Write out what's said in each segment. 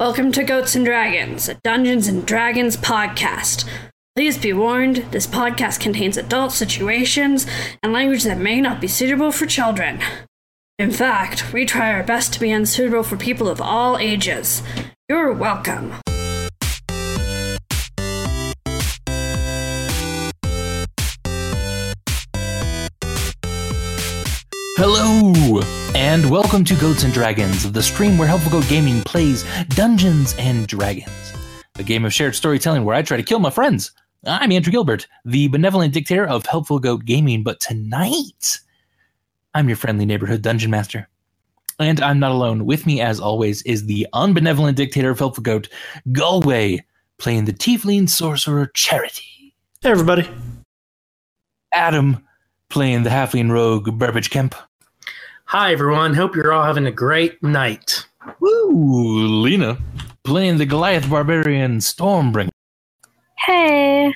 Welcome to Goats and Dragons, a Dungeons and Dragons podcast. Please be warned, this podcast contains adult situations and language that may not be suitable for children. In fact, we try our best to be unsuitable for people of all ages. You're welcome. Hello, and welcome to Goats and Dragons, the stream where Helpful Goat Gaming plays Dungeons and Dragons, a game of shared storytelling where I try to kill my friends. I'm Andrew Gilbert, the benevolent dictator of Helpful Goat Gaming, but tonight, I'm your friendly neighborhood dungeon master. And I'm not alone. With me, as always, is the unbenevolent dictator of Helpful Goat, Galway, playing the Tiefling Sorcerer Charity. Hey, everybody. Adam, playing the Halfling Rogue Burbage Kemp. Hi, everyone. Hope you're all having a great night. Woo! Lena playing the Goliath Barbarian Stormbringer. Hey.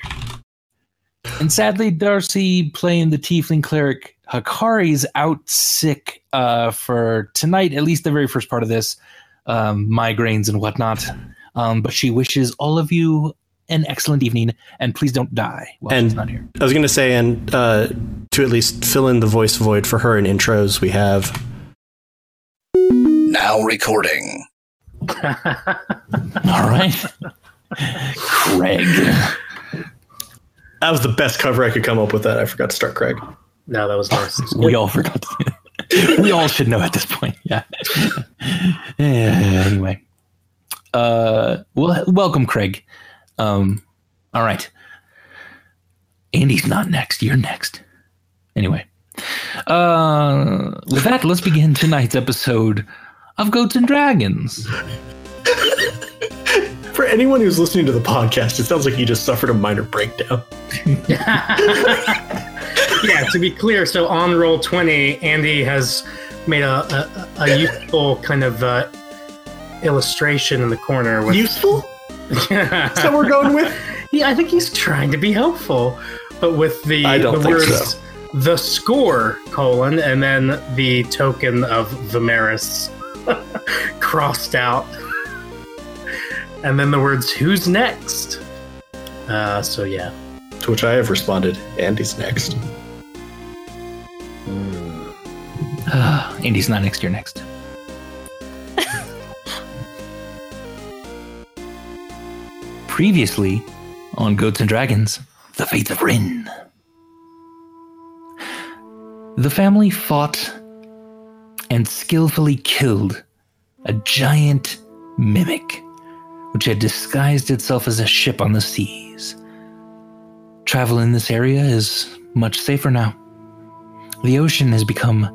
And sadly, Darcy playing the Tiefling Cleric. Hakari's out sick uh, for tonight, at least the very first part of this, um, migraines and whatnot. Um, but she wishes all of you an excellent evening, and please don't die while And- she's not here. I was going to say, and uh, to at least fill in the voice void for her in intros, we have. Now recording. All right. Craig. That was the best cover I could come up with. That I forgot to start Craig. no, that was nice. We all forgot. To, we all should know at this point. Yeah. Yeah, anyway. Uh, well, welcome, Craig. Um, all right. Andy's not next. You're next. Anyway. Uh, with that, let's begin tonight's episode of Goats and Dragons. For anyone who's listening to the podcast, it sounds like you just suffered a minor breakdown. yeah, to be clear, so on Roll20, Andy has made a, a, a useful kind of uh, illustration in the corner with. Useful? Is that we're going with? yeah, I think he's trying to be helpful, but with the, I don't the think words so. the score colon and then the token of Vimeris crossed out, and then the words "Who's next?" Uh, so yeah. To which I have responded, Andy's next. Uh, Andy's not next. You're next. Previously on Goats and Dragons, The Fates of Rin. The family fought and skillfully killed a giant mimic which had disguised itself as a ship on the seas. Travel in this area is much safer now. The ocean has become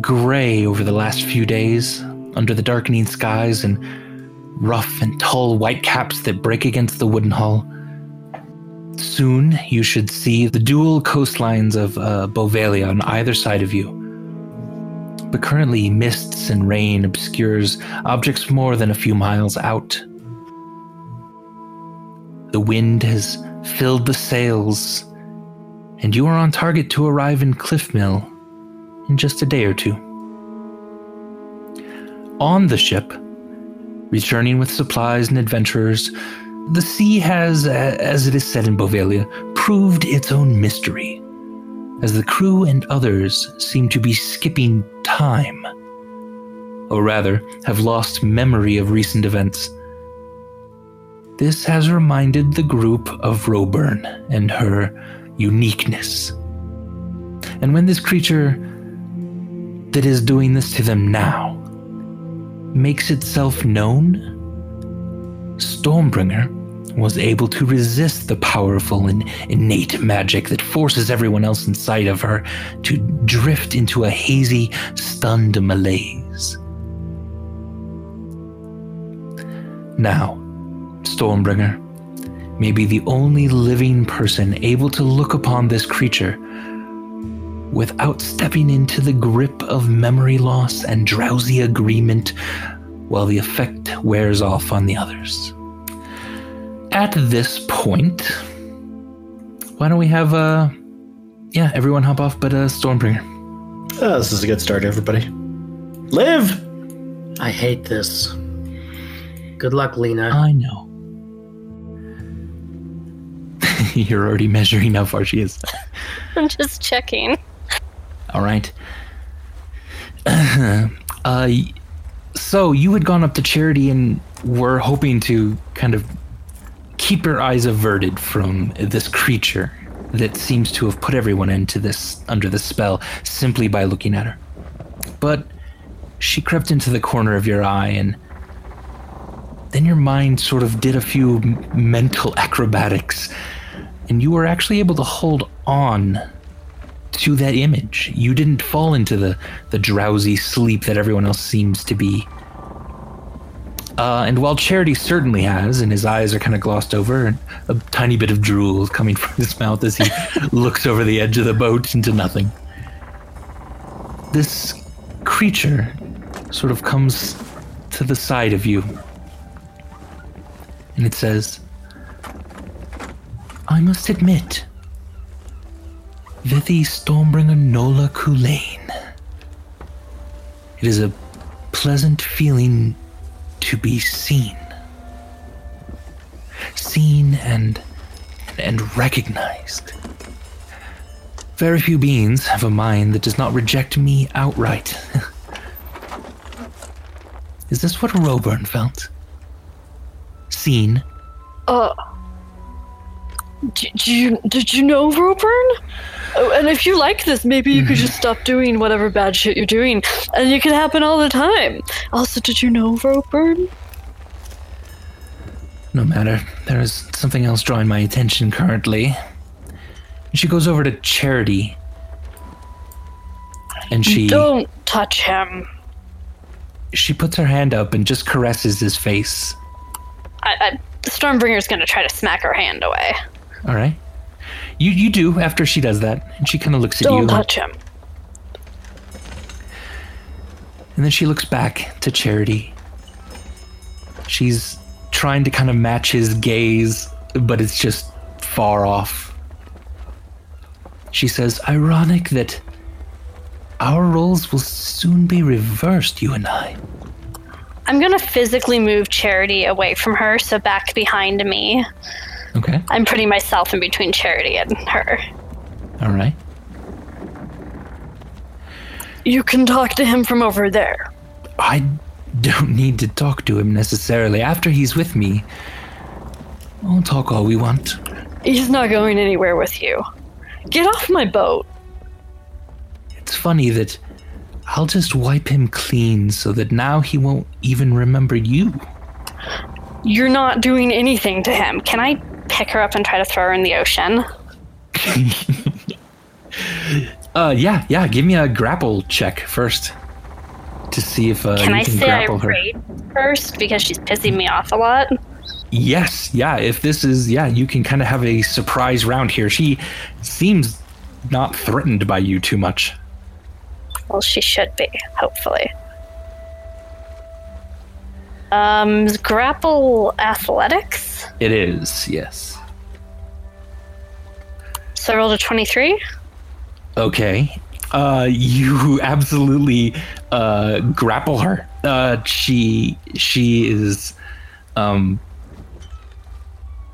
gray over the last few days under the darkening skies and rough and tall white caps that break against the wooden hull. Soon you should see the dual coastlines of uh, Bovalia on either side of you. But currently, mists and rain obscures objects more than a few miles out. The wind has filled the sails, and you are on target to arrive in Cliffmill in just a day or two. On the ship, returning with supplies and adventurers, the sea has, as it is said in Bovalia, proved its own mystery, as the crew and others seem to be skipping time, or rather, have lost memory of recent events. This has reminded the group of Roburn and her uniqueness. And when this creature that is doing this to them now makes itself known, Stormbringer was able to resist the powerful and innate magic that forces everyone else inside of her to drift into a hazy, stunned malaise. Now, Stormbringer may be the only living person able to look upon this creature without stepping into the grip of memory loss and drowsy agreement while the effect wears off on the others. At this point, why don't we have uh yeah, everyone hop off but uh Stormbringer. Oh, this is a good start, everybody. Live! I hate this. Good luck, Lena. I know. You're already measuring how far she is. I'm just checking. All right. uh, so you had gone up to Charity and were hoping to kind of keep your eyes averted from this creature that seems to have put everyone into this under the spell simply by looking at her. But she crept into the corner of your eye and then your mind sort of did a few mental acrobatics and you were actually able to hold on to that image. You didn't fall into the, the drowsy sleep that everyone else seems to be. Uh, and while Charity certainly has, and his eyes are kind of glossed over, and a tiny bit of drool is coming from his mouth as he looks over the edge of the boat into nothing. This creature sort of comes to the side of you. And it says, I must admit, Vithi Stormbringer Nola Kulain. It is a pleasant feeling to be seen. Seen and and recognized. Very few beings have a mind that does not reject me outright. is this what Roburn felt? Seen? Uh, did you did you know Roburn? Oh, and if you like this, maybe you could just stop doing whatever bad shit you're doing, and it could happen all the time. Also, did you know Roburn? No matter. There is something else drawing my attention currently. She goes over to Charity. And she Don't touch him. she puts her hand up and just caresses his face. I, I, the Stormbringer's gonna try to smack her hand away. All right. You you do after she does that, and she kind of looks at you, Don't touch him. and then she looks back to Charity. She's trying to kind of match his gaze, but it's just far off. She says, "Ironic that our roles will soon be reversed, you and I." I'm gonna physically move Charity away from her, so back behind me. Okay. I'm putting myself in between Charity and her. All right. You can talk to him from over there. I don't need to talk to him necessarily. After he's with me, we'll talk all we want. He's not going anywhere with you. Get off my boat. It's funny that I'll just wipe him clean so that now he won't even remember you. You're not doing anything to him. Can I pick her up and try to throw her in the ocean? Uh, yeah, yeah. Give me a grapple check first to see if uh, Can you I can say I grapple her. first because she's pissing me off a lot? Yes, yeah. If this is, yeah, you can kind of have a surprise round here. She seems not threatened by you too much. Well, she should be, hopefully. Um, grapple athletics. It is, yes. So I rolled a 23. Okay. Uh, you absolutely uh, grapple her. Uh, she she is, um,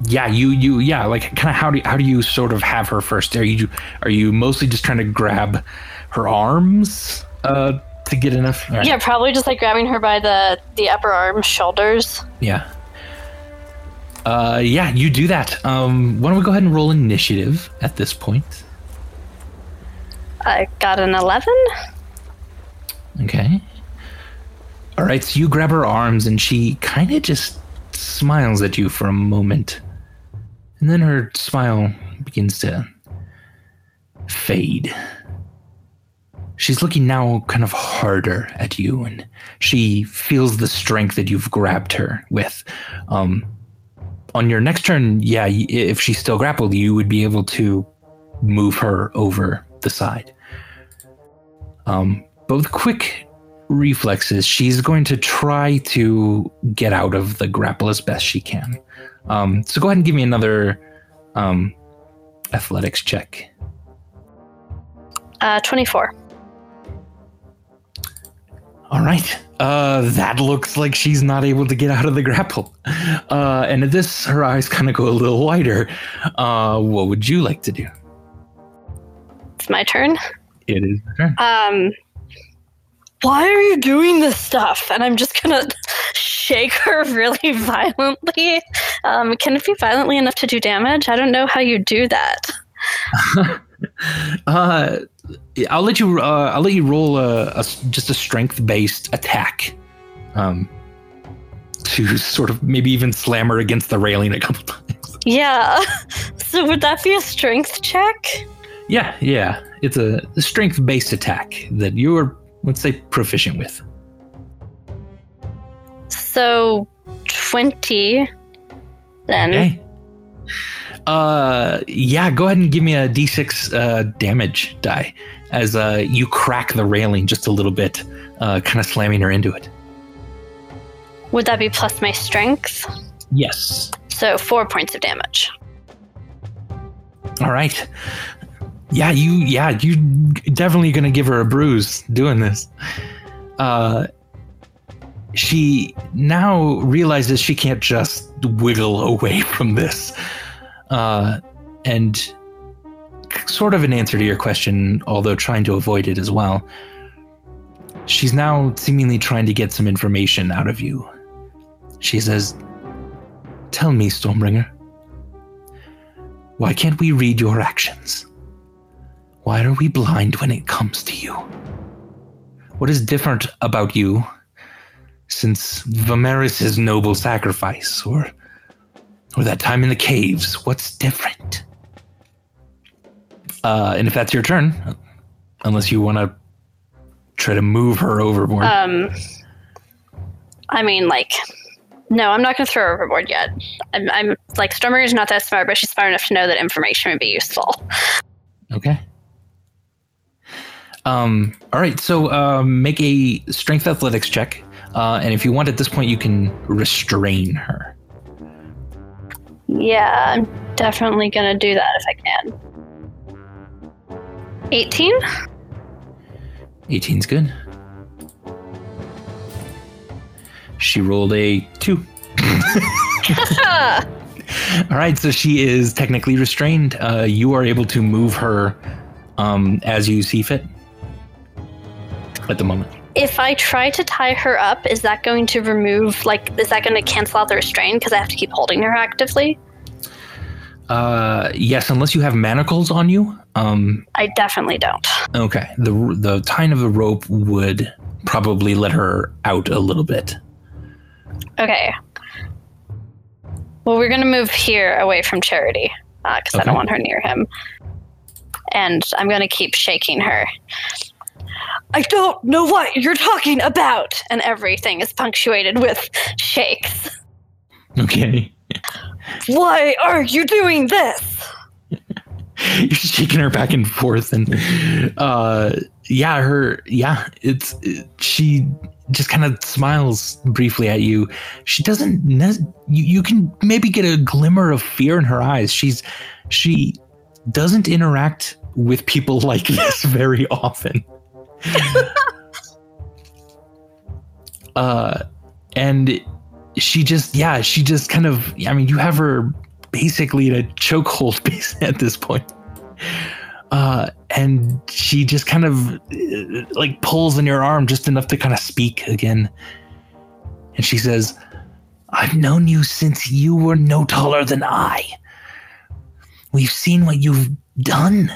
yeah. You you yeah. Like kind of how do you, how do you sort of have her first? Are you are you mostly just trying to grab her arms uh, to get enough? Right. Yeah, probably just like grabbing her by the the upper arm, shoulders. Yeah. Uh, yeah, you do that. Um, why don't we go ahead and roll initiative at this point? I got an 11. Okay. All right, so you grab her arms and she kind of just smiles at you for a moment. And then her smile begins to fade. She's looking now kind of harder at you and she feels the strength that you've grabbed her with. Um, on your next turn, yeah, if she's still grappled, you would be able to move her over the side. Um, but with quick reflexes, she's going to try to get out of the grapple as best she can. Um, so go ahead and give me another um, athletics check. Uh, 24. All right. Uh, that looks like she's not able to get out of the grapple. Uh, and at this, her eyes kind of go a little wider. Uh, what would you like to do? It's my turn. It is your turn. Um, why are you doing this stuff? And I'm just gonna shake her really violently. Um, can it be violently enough to do damage? I don't know how you do that. Uh, I'll let you. Uh, I'll let you roll a, a just a strength based attack. Um, to sort of maybe even slam her against the railing a couple times. Yeah. So would that be a strength check? Yeah, yeah. It's a strength based attack that you're, let's say, proficient with. So twenty. Then Okay. Uh, yeah. Go ahead and give me a d6 uh, damage die as uh, you crack the railing just a little bit, uh, kind of slamming her into it. would that be plus my strength? Yes. So four points of damage. All right. Yeah, you. Yeah, you definitely gonna give her a bruise doing this. Uh, she now realizes she can't just wiggle away from this. Uh, and sort of an answer to your question, although trying to avoid it as well. She's now seemingly trying to get some information out of you. She says, "Tell me, Stormbringer." Why can't we read your actions? Why are we blind when it comes to you? What is different about you since Vimeris' noble sacrifice or or that time in the caves? What's different? Uh, and if that's your turn, unless you want to try to move her overboard. Um, I mean, like, no, I'm not going to throw her overboard yet. I'm, I'm like, Stormer is not that smart, but she's smart enough to know that information would be useful. Okay. Um, all right, so um, make a strength athletics check. Uh, and if you want at this point, you can restrain her. Yeah, I'm definitely going to do that if I can. 18? 18's good. She rolled a two. All right, so she is technically restrained. Uh, you are able to move her um, as you see fit at the moment. If I try to tie her up, is that going to remove, like, is that going to cancel out the restraint because I have to keep holding her actively? Uh, yes, unless you have manacles on you. Um, I definitely don't. okay, the the tying of the rope would probably let her out a little bit. Okay. Well, we're going to move here away from Charity because I Okay. don't want her near him. And I'm going to keep shaking her. I don't know what you're talking about. And everything is punctuated with shakes. Okay, Why are you doing this? you're shaking her back and forth, and uh, yeah, her yeah, it's it, she just kind of smiles briefly at you. She doesn't. Ne- you, you can maybe get a glimmer of fear in her eyes. She's she doesn't interact with people like this very often. uh, and she just yeah, she just kind of. I mean, you have her basically in a chokehold at this point. Uh, and she just kind of uh, like pulls in your arm just enough to kind of speak again. And she says, I've known you since you were no taller than I. We've seen what you've done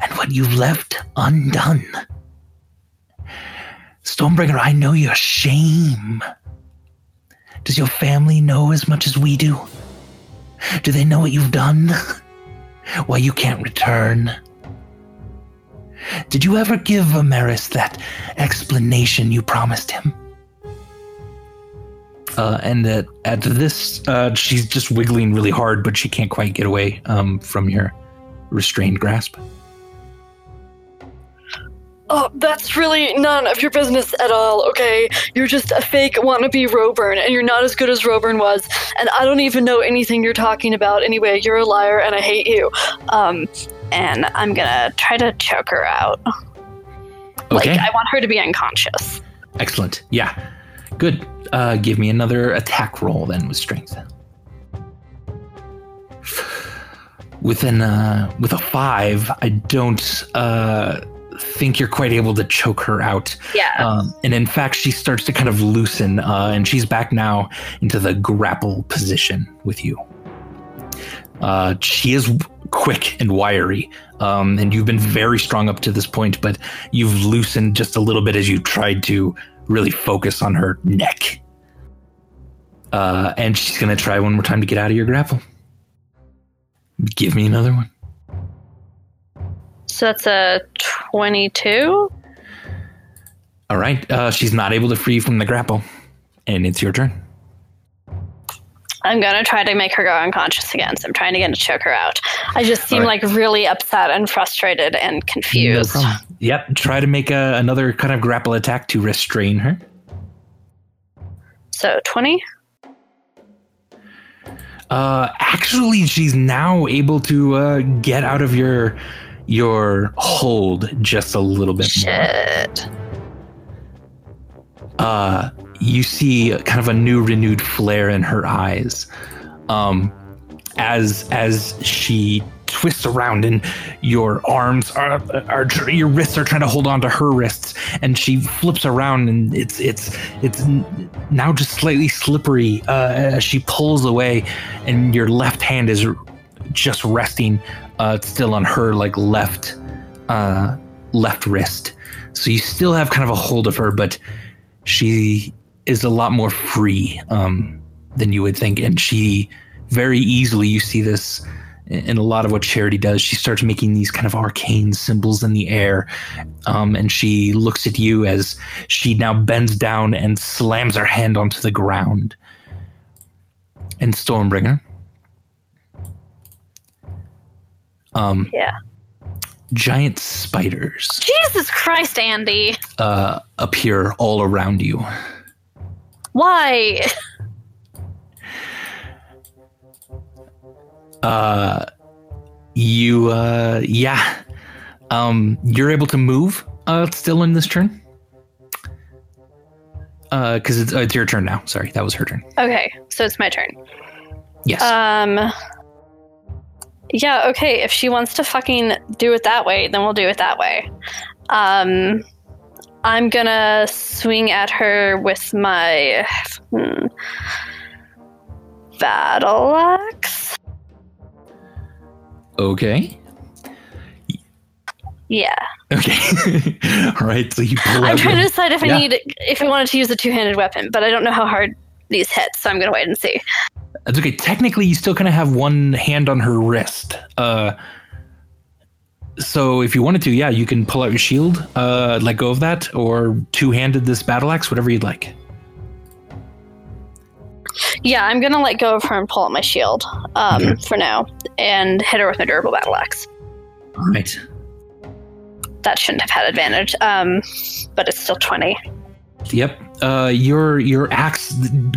and what you've left undone. Stormbringer, I know your shame. Does your family know as much as we do? Do they know what you've done? Why you can't return? Did you ever give Amaris that explanation you promised him? Uh, and at, at this, uh, she's just wiggling really hard, but she can't quite get away um, from your restrained grasp. Oh, that's really none of your business at all, okay? You're just a fake wannabe Roburn, and you're not as good as Roburn was, and I don't even know anything you're talking about anyway. You're a liar, and I hate you. Um, and I'm to try to choke her out. Okay. Like, I want her to be unconscious. Excellent. Yeah. Good. Uh, give me another attack roll then with strength. With an uh, with a five, I don't uh, think you're quite able to choke her out. Yeah. Um, and in fact, she starts to kind of loosen, uh, and she's back now into the grapple position with you. Uh, she is quick and wiry, um, and you've been very strong up to this point, but you've loosened just a little bit as you tried to really focus on her neck. Uh, and she's going to try one more time to get out of your grapple. Give me another one. So that's a 22. All right. Uh, she's not able to free you from the grapple, and it's your turn. I'm gonna try to make her go unconscious again. So I'm trying to get to choke her out. I just seem Alright. like really upset and frustrated and confused. problem. Yep. Try to make a, another kind of grapple attack to restrain her. so 20. Uh, actually, she's now able to uh, get out of your your hold just a little bit more. Shit. uh, you see kind of a new renewed flare in her eyes um, as as she twists around and your arms are, are your wrists are trying to hold on to her wrists and she flips around and it's it's it's now just slightly slippery uh, as she pulls away and your left hand is just resting uh, still on her like left uh, left wrist so you still have kind of a hold of her but she is a lot more free um, than you would think, and she very easily you see this in a lot of what Charity does. She starts making these kind of arcane symbols in the air, um, and she looks at you as she now bends down and slams her hand onto the ground. And Stormbringer, um, Yeah. giant spiders Jesus Christ, Andy. uh, appear all around you. Why? uh you uh yeah um you're able to move uh still in this turn uh because it's, uh, it's your turn now sorry that was her turn Okay, so it's my turn. yes Um. Yeah, okay. If she wants to fucking do it that way, then we'll do it that way. Um, I'm gonna swing at her with my hmm, battle axe. okay Yeah, okay all right so you pull I'm trying to decide if I Yeah. need if I wanted to use a two-handed weapon, but I don't know how hard these hit, so I'm gonna wait and see. That's okay. Technically you still kind of have one hand on her wrist. Uh so if you wanted to yeah you can pull out your shield uh let go of that or two-handed this battle axe whatever you'd like. Yeah, I'm gonna let go of her and pull out my shield um, for now, and hit her with my durable battle axe. all right. That shouldn't have had advantage, um, but it's still 20. Yep. Uh, your your axe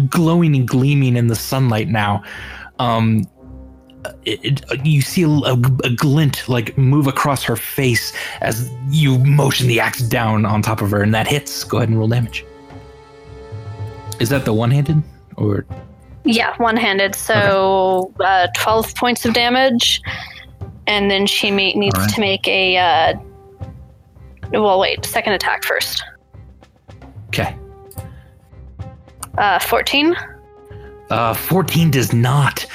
glowing and gleaming in the sunlight now. Um, it, it- you see a, a, a glint like move across her face as you motion the axe down on top of her, and that hits. Go ahead and roll damage. Is that the one-handed or Yeah, one handed, so uh, 12 points of damage, and then she may, needs Alright. to make a. Uh, well, wait, second attack first. Okay? Uh, 14. Uh, 14 does not.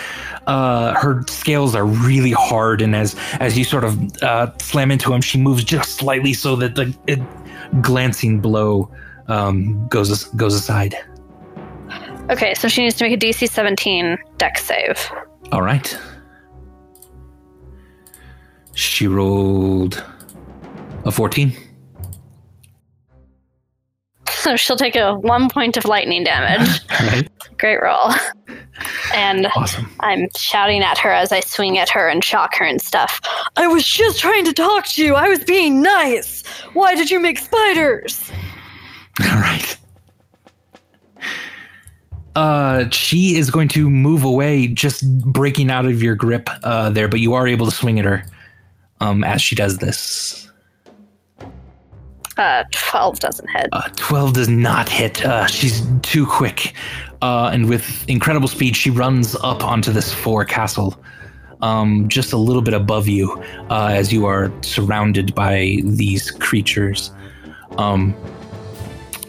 Uh, her scales are really hard, and as as you sort of uh, slam into him, she moves just slightly so that the it, glancing blow um, goes goes aside. Okay, so she needs to make a DC 17 Dex save. All right. She rolled a 14. So she'll take a one point of lightning damage. Right. Great roll. And Awesome. I'm shouting at her as I swing at her and shock her and stuff. I was just trying to talk to you. I was being nice. Why did you make spiders? All right. Uh, she is going to move away, just breaking out of your grip uh, there, but you are able to swing at her um, as she does this. Uh, 12 doesn't hit. Uh, 12 does not hit. Uh, she's too quick. Uh, and with incredible speed, she runs up onto this forecastle, um, just a little bit above you, uh, as you are surrounded by these creatures. Um,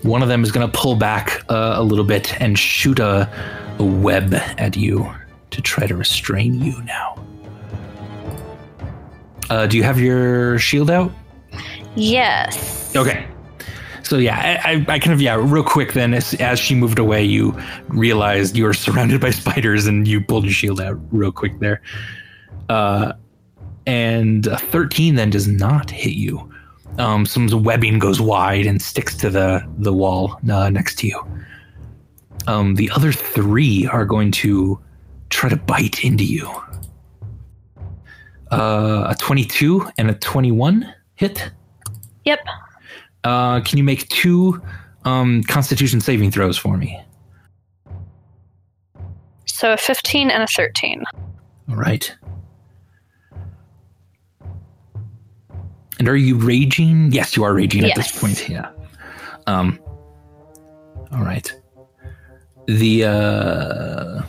one of them is going to pull back uh, a little bit and shoot a, a web at you to try to restrain you now. Uh, do you have your shield out? Yes. Okay. So yeah, I, I, kind of yeah, real quick. Then, as, as she moved away, you realized you were surrounded by spiders, and you pulled your shield out real quick there. Uh, and a thirteen then does not hit you. Um, some webbing goes wide and sticks to the the wall uh, next to you. Um, the other three are going to try to bite into you. Uh, a twenty-two and a twenty-one hit. Yep. Uh, can you make two um, Constitution saving throws for me? So a 15 and a 13. All right. And are you raging? Yes, you are raging at this point. Yeah. Um. All right. The uh,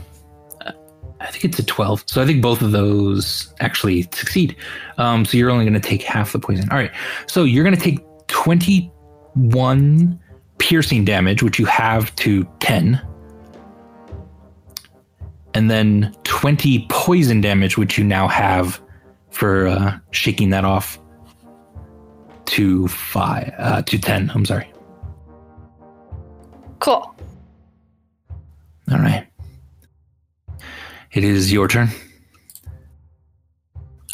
I think it's a twelve. So I think both of those actually succeed. Um. So you're only going to take half the poison. All right. So you're going to take twenty-one piercing damage, which you have to ten. And then 20 poison damage, which you now have for uh, shaking that off to five uh, to ten. I'm sorry. Cool. All right. It is your turn.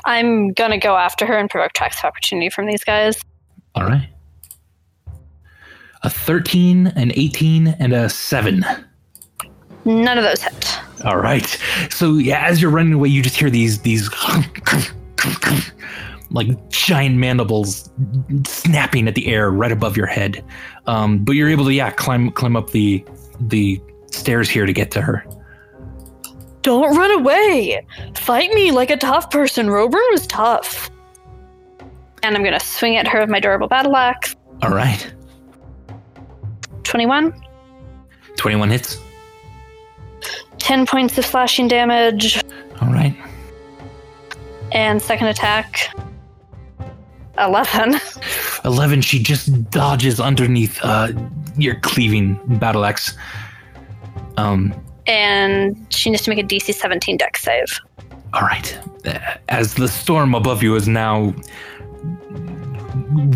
I'm gonna go after her and provoke attacks of opportunity from these guys. All right. A 13, an 18, and a 7. None of those hit. All right. So yeah, as you're running away, you just hear these these like giant mandibles snapping at the air right above your head. Um, but you're able to yeah climb climb up the the stairs here to get to her. Don't run away. Fight me like a tough person. Roburn was tough. And I'm gonna swing at her with my durable battle axe. All right. 21. 21 hits. 10 points of slashing damage. All right. And second attack. 11. 11 she just dodges underneath uh your cleaving battle axe. Um And she needs to make a DC 17 Dex save. All right. As the storm above you is now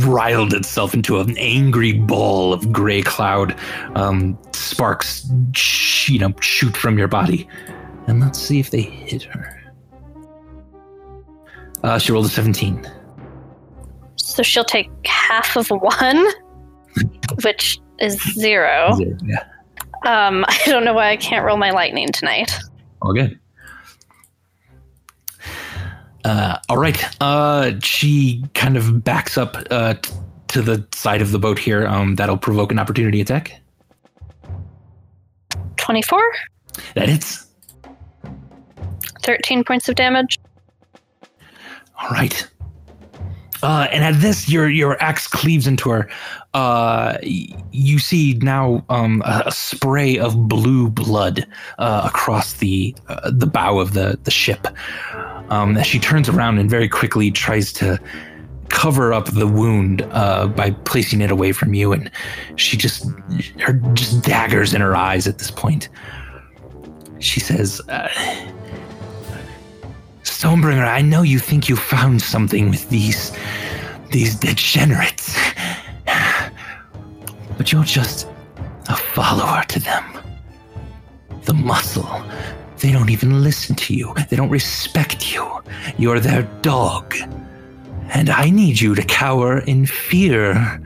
riled itself into an angry ball of gray cloud, um, sparks, sh- you know, shoot from your body, and let's see if they hit her. Uh, she rolled a seventeen. So she'll take half of one, which is zero. Yeah. Um, I don't know why I can't roll my lightning tonight. All good. Uh, all right. Uh, she kind of backs up uh, t- to the side of the boat here. Um, that'll provoke an opportunity attack. 24, That hits. 13 points of damage. All right. Uh, and at this, your your axe cleaves into her. Uh, you see now um, a, a spray of blue blood uh, across the uh, the bow of the the ship. Um, as she turns around and very quickly tries to cover up the wound uh, by placing it away from you, and she just her just daggers in her eyes at this point. She says. Stonebringer, I know you think you found something with these these degenerates. But you're just a follower to them. The muscle. They don't even listen to you. They don't respect you. You're their dog. And I need you to cower in fear,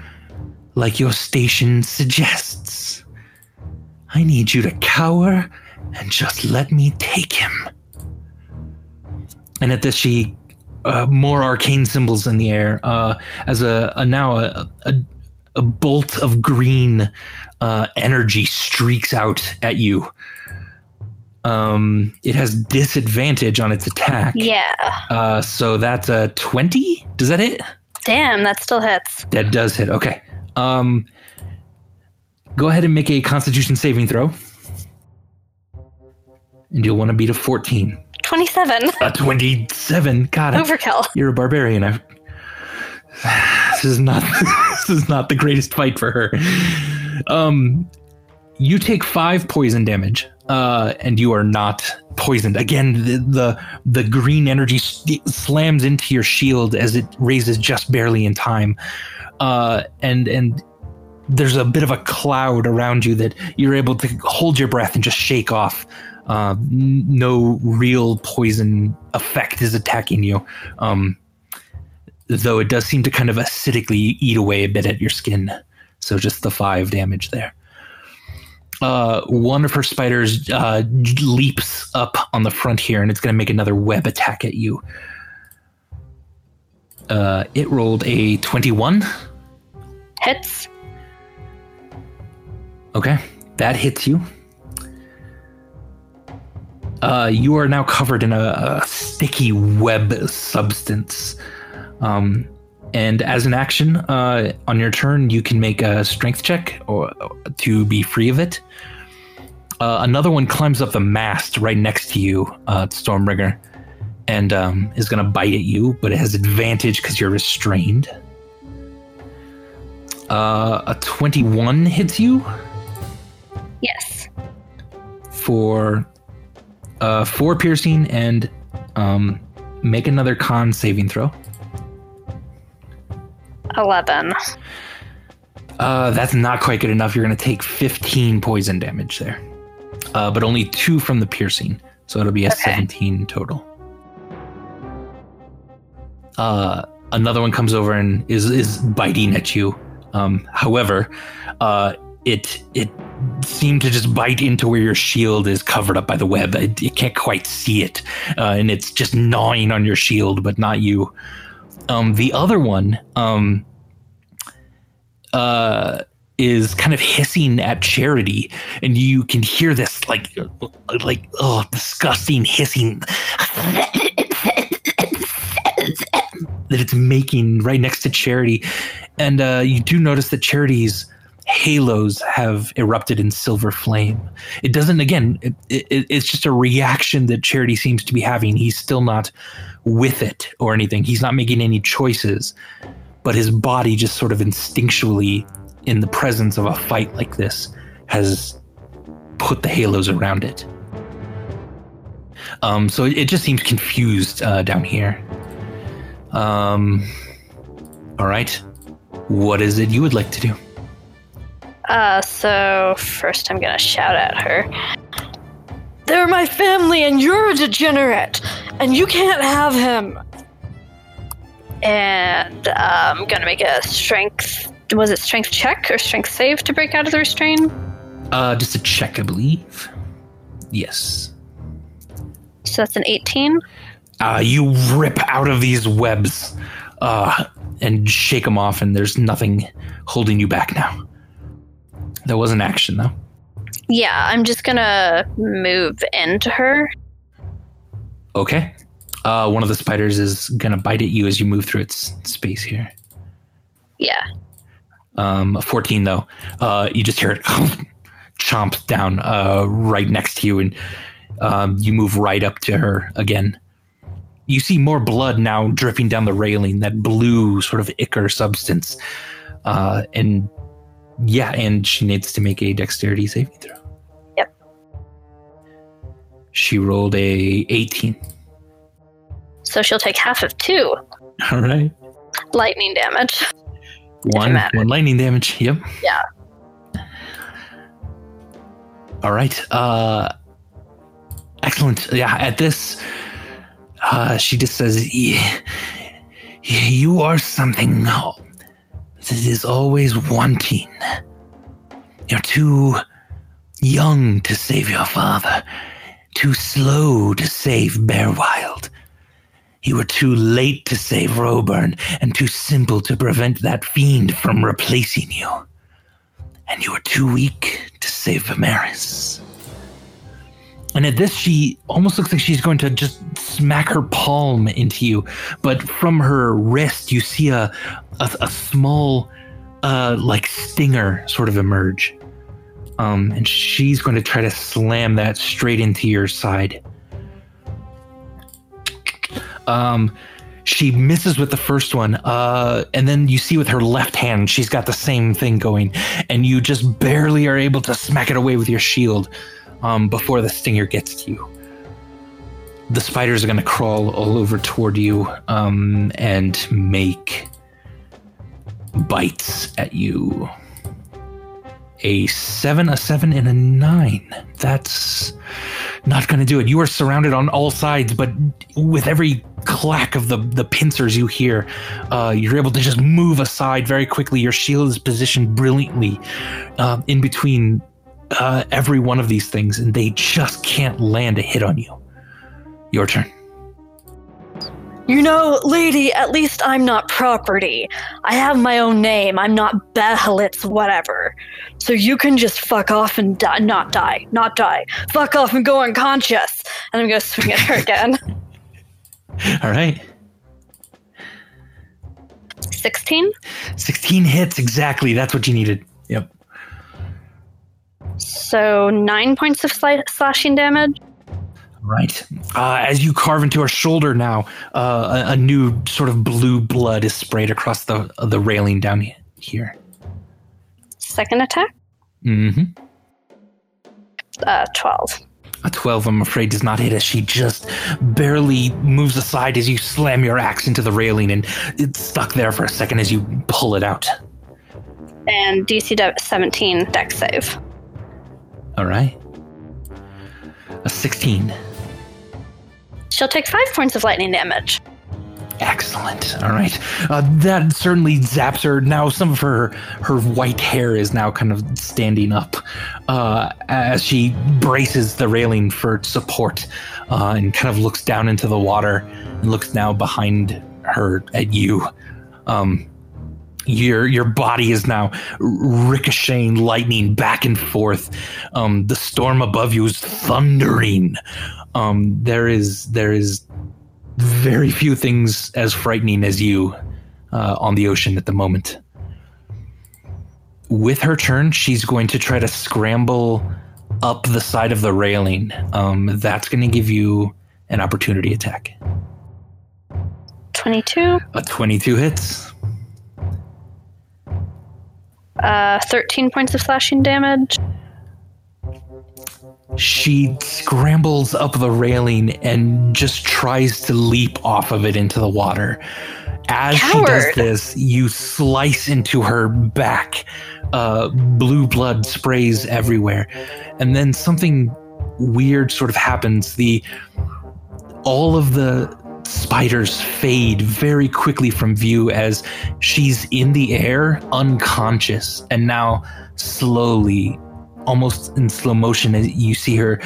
like your station suggests. I need you to cower and just let me take him. And at this, she uh, more arcane symbols in the air uh, as a, a now a, a, a bolt of green uh, energy streaks out at you. Um, it has disadvantage on its attack. Yeah. Uh, so that's a twenty. Does that hit? Damn, that still hits. That does hit. Okay. Um, go ahead and make a Constitution saving throw, and you'll want to beat a 14. 27. A 27. God, I- Overkill. you're a barbarian. I, this is not this is not the greatest fight for her. Um, you take five poison damage, uh, and you are not poisoned. Again, the the, the green energy slams into your shield as it raises just barely in time, uh, and and there's a bit of a cloud around you that you're able to hold your breath and just shake off. Uh, no real poison effect is attacking you. Um, though it does seem to kind of acidically eat away a bit at your skin. So just the five damage there. Uh, one of her spiders uh, leaps up on the front here, and it's going to make another web attack at you. Uh, it rolled a 21. Hits. Okay, that hits you. Uh, you are now covered in a, a sticky web substance. Um, and as an action, uh, on your turn, you can make a strength check or to be free of it. Uh, another one climbs up the mast right next to you, uh, Stormbringer, and um, is going to bite at you, but it has advantage because you're restrained. Uh, a 21 hits you Yes. for uh, four piercing and um, make another con saving throw. 11. Uh, that's not quite good enough. You're going to take 15 poison damage there, uh, but only two from the piercing, so it'll be a Okay. 17 total. Uh, another one comes over and is is biting at you. Um, however, uh, it it seemed to just bite into where your shield is covered up by the web. It, you can't quite see it, uh, and it's just gnawing on your shield, but not you. Um, the other one, um, uh, is kind of hissing at Charity, and you can hear this like, like oh, disgusting hissing that it's making right next to Charity, and uh, you do notice that Charity's halos have erupted in silver flame. It doesn't. Again, it, it, it's just a reaction that Charity seems to be having. He's still not with it or anything. He's not making any choices, but his body just sort of instinctually, in the presence of a fight like this, has put the halos around it. Um, so it, it just seems confused uh, down here. Um, all right. What is it you would like to do? Uh, so first I'm gonna shout at her. They're my family, and you're a degenerate, and you can't have him. And uh, I'm gonna make a strength. Was it strength check or strength save to break out of the restraint? Uh, just a check, I believe. Yes. So that's an 18. Uh, you rip out of these webs uh, and shake them off, and there's nothing holding you back now. There was an action, though. Yeah, I'm just gonna move into her. Okay. Uh, one of the spiders is gonna bite at you as you move through its space here. Yeah. Um, 14 though. Uh, you just hear it chomp down uh, right next to you, and um, you move right up to her again. You see more blood now dripping down the railing, that blue sort of ichor substance. Uh, and yeah, and she needs to make a dexterity saving throw. Yep. She rolled a 18. So she'll take half of two All right. lightning damage. One, one lightning damage. Yep. Yeah. All right. Uh, excellent. Yeah. At this, uh, she just says, "Y- "You are something that is always wanting. You're too young to save your father, too slow to save Bearwild." You were too late to save Roburn, and too simple to prevent that fiend from replacing you. And you were too weak to save Vimeris. And at this, she almost looks like she's going to just smack her palm into you. But from her wrist, you see a, a, a small uh, like stinger sort of emerge. Um, and she's going to try to slam that straight into your side. Um, she misses with the first one, uh, and then you see with her left hand, she's got the same thing going, and you just barely are able to smack it away with your shield um, before the stinger gets to you. The spiders are going to crawl all over toward you um, and make bites at you. A seven, a seven, and a nine. That's not going to do it. You are surrounded on all sides, but with every clack of the, the pincers you hear, uh, you're able to just move aside very quickly. Your shield is positioned brilliantly uh, in between uh, every one of these things, and they just can't land a hit on you. Your turn. You know, lady, at least I'm not property. I have my own name. I'm not Behelit's, whatever. So you can just fuck off and die, not die, not die. Fuck off and go unconscious. And I'm gonna swing at her again. All right. 16. 16 hits exactly. That's what you needed. Yep. So nine points of sli- slashing damage. Right. Uh, as you carve into her shoulder now, uh, a, a new sort of blue blood is sprayed across the the railing down here. Second attack, Mm-hmm. uh, 12. A 12, I'm afraid, does not hit as she just barely moves aside as you slam your axe into the railing, and it's stuck there for a second as you pull it out. And DC 17 dex save. All right. A 16. She'll take five points of lightning damage. Excellent. All right. Uh, that certainly zaps her. Now some of her her white hair is now kind of standing up uh, as she braces the railing for support uh, and kind of looks down into the water and looks now behind her at you. Um, your your body is now ricocheting lightning back and forth. Um, the storm above you is thundering. Um, there is there is very few things as frightening as you uh, on the ocean at the moment. With her turn, she's going to try to scramble up the side of the railing. Um, that's going to give you an opportunity attack. 22, A 22 hits. uh, 13 points of slashing damage. She scrambles up the railing and just tries to leap off of it into the water. As she does this, you slice into her back. Uh, blue blood sprays everywhere, and then something weird sort of happens. The all of the spiders fade very quickly from view as she's in the air, unconscious, and now slowly almost in slow motion as you see her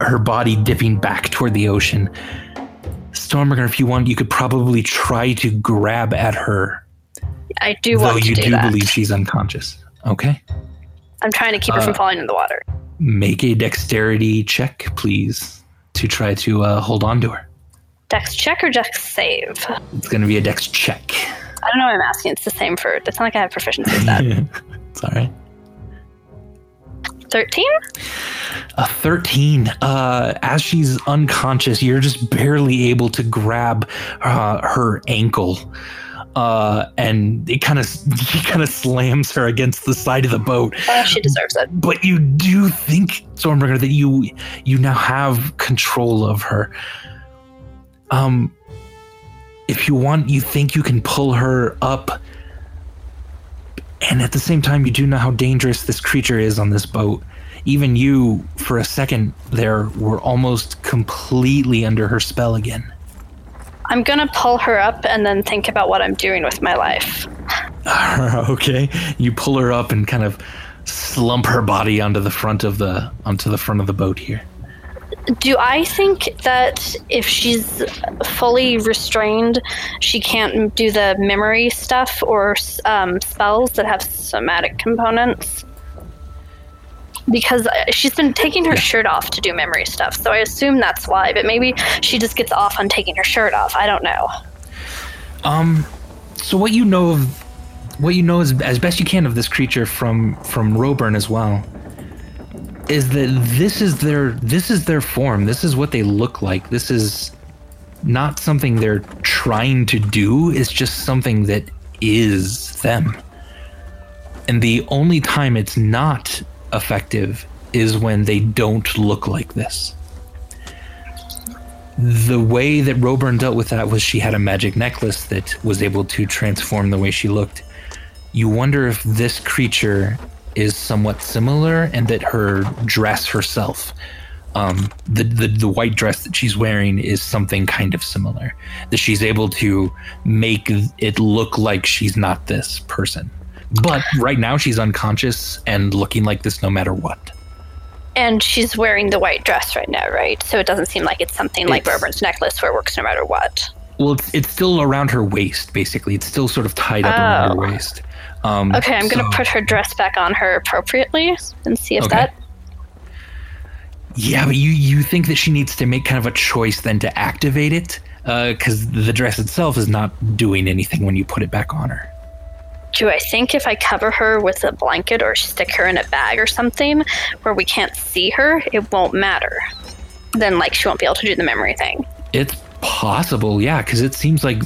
her body dipping back toward the ocean. Stormbringer, if you want, you could probably try to grab at her, I do want to do, do that. Though you do believe she's unconscious. Okay, I'm trying to keep her Uh, from falling in the water. make a dexterity check, please, to try to uh, hold on to her. Dex check or dex save? It's going to be a dex check. I don't know why I'm asking. It's the same for. It's not like I have proficiency with that. it's all right. 13? A 13. Uh, as she's unconscious, you're just barely able to grab uh, her ankle. Uh, and it kind of he kind of slams her against the side of the boat. Uh, she deserves it. But you do think, Stormbringer, that you you now have control of her. Um, if you want, you think you can pull her up, and at the same time, you do know how dangerous this creature is on this boat. Even you, for a second there, were almost completely under her spell again. I'm gonna pull her up and then think about what I'm doing with my life. okay, you pull her up and kind of slump her body onto the front of the onto the front of the boat here. Do I think that if she's fully restrained, she can't do the memory stuff or um, spells that have somatic components? Because uh, she's been taking her shirt off to do memory stuff, so I assume that's why. But maybe she just gets off on taking her shirt off. I don't know. Um, so what you know of what you know is as best you can of this creature from from Roburn as well is that this is their this is their form. This is what they look like. This is not something they're trying to do. It's just something that is them. And the only time it's not effective is when they don't look like this. The way that Roburn dealt with that was she had a magic necklace that was able to transform the way she looked. You wonder if this creature is somewhat similar and that her dress herself um, the, the the white dress that she's wearing is something kind of similar that she's able to make it look like she's not this person but right now she's unconscious and looking like this no matter what And she's wearing the white dress right now, right? So it doesn't seem like it's something like It's- Roburn's necklace where it works no matter what. well it's, it's still around her waist basically it's still sort of tied up around her Oh. waist um, Okay, I'm gonna so- put her dress back on her appropriately and see if Okay. that. Yeah, but you you think that she needs to make kind of a choice then to activate it because the dress itself is not doing anything when you put it back on her. Do I think if I cover her with a blanket or stick her in a bag or something where we can't see her, it won't matter? Then, like, she won't be able to do the memory thing. It's possible, yeah, because it seems like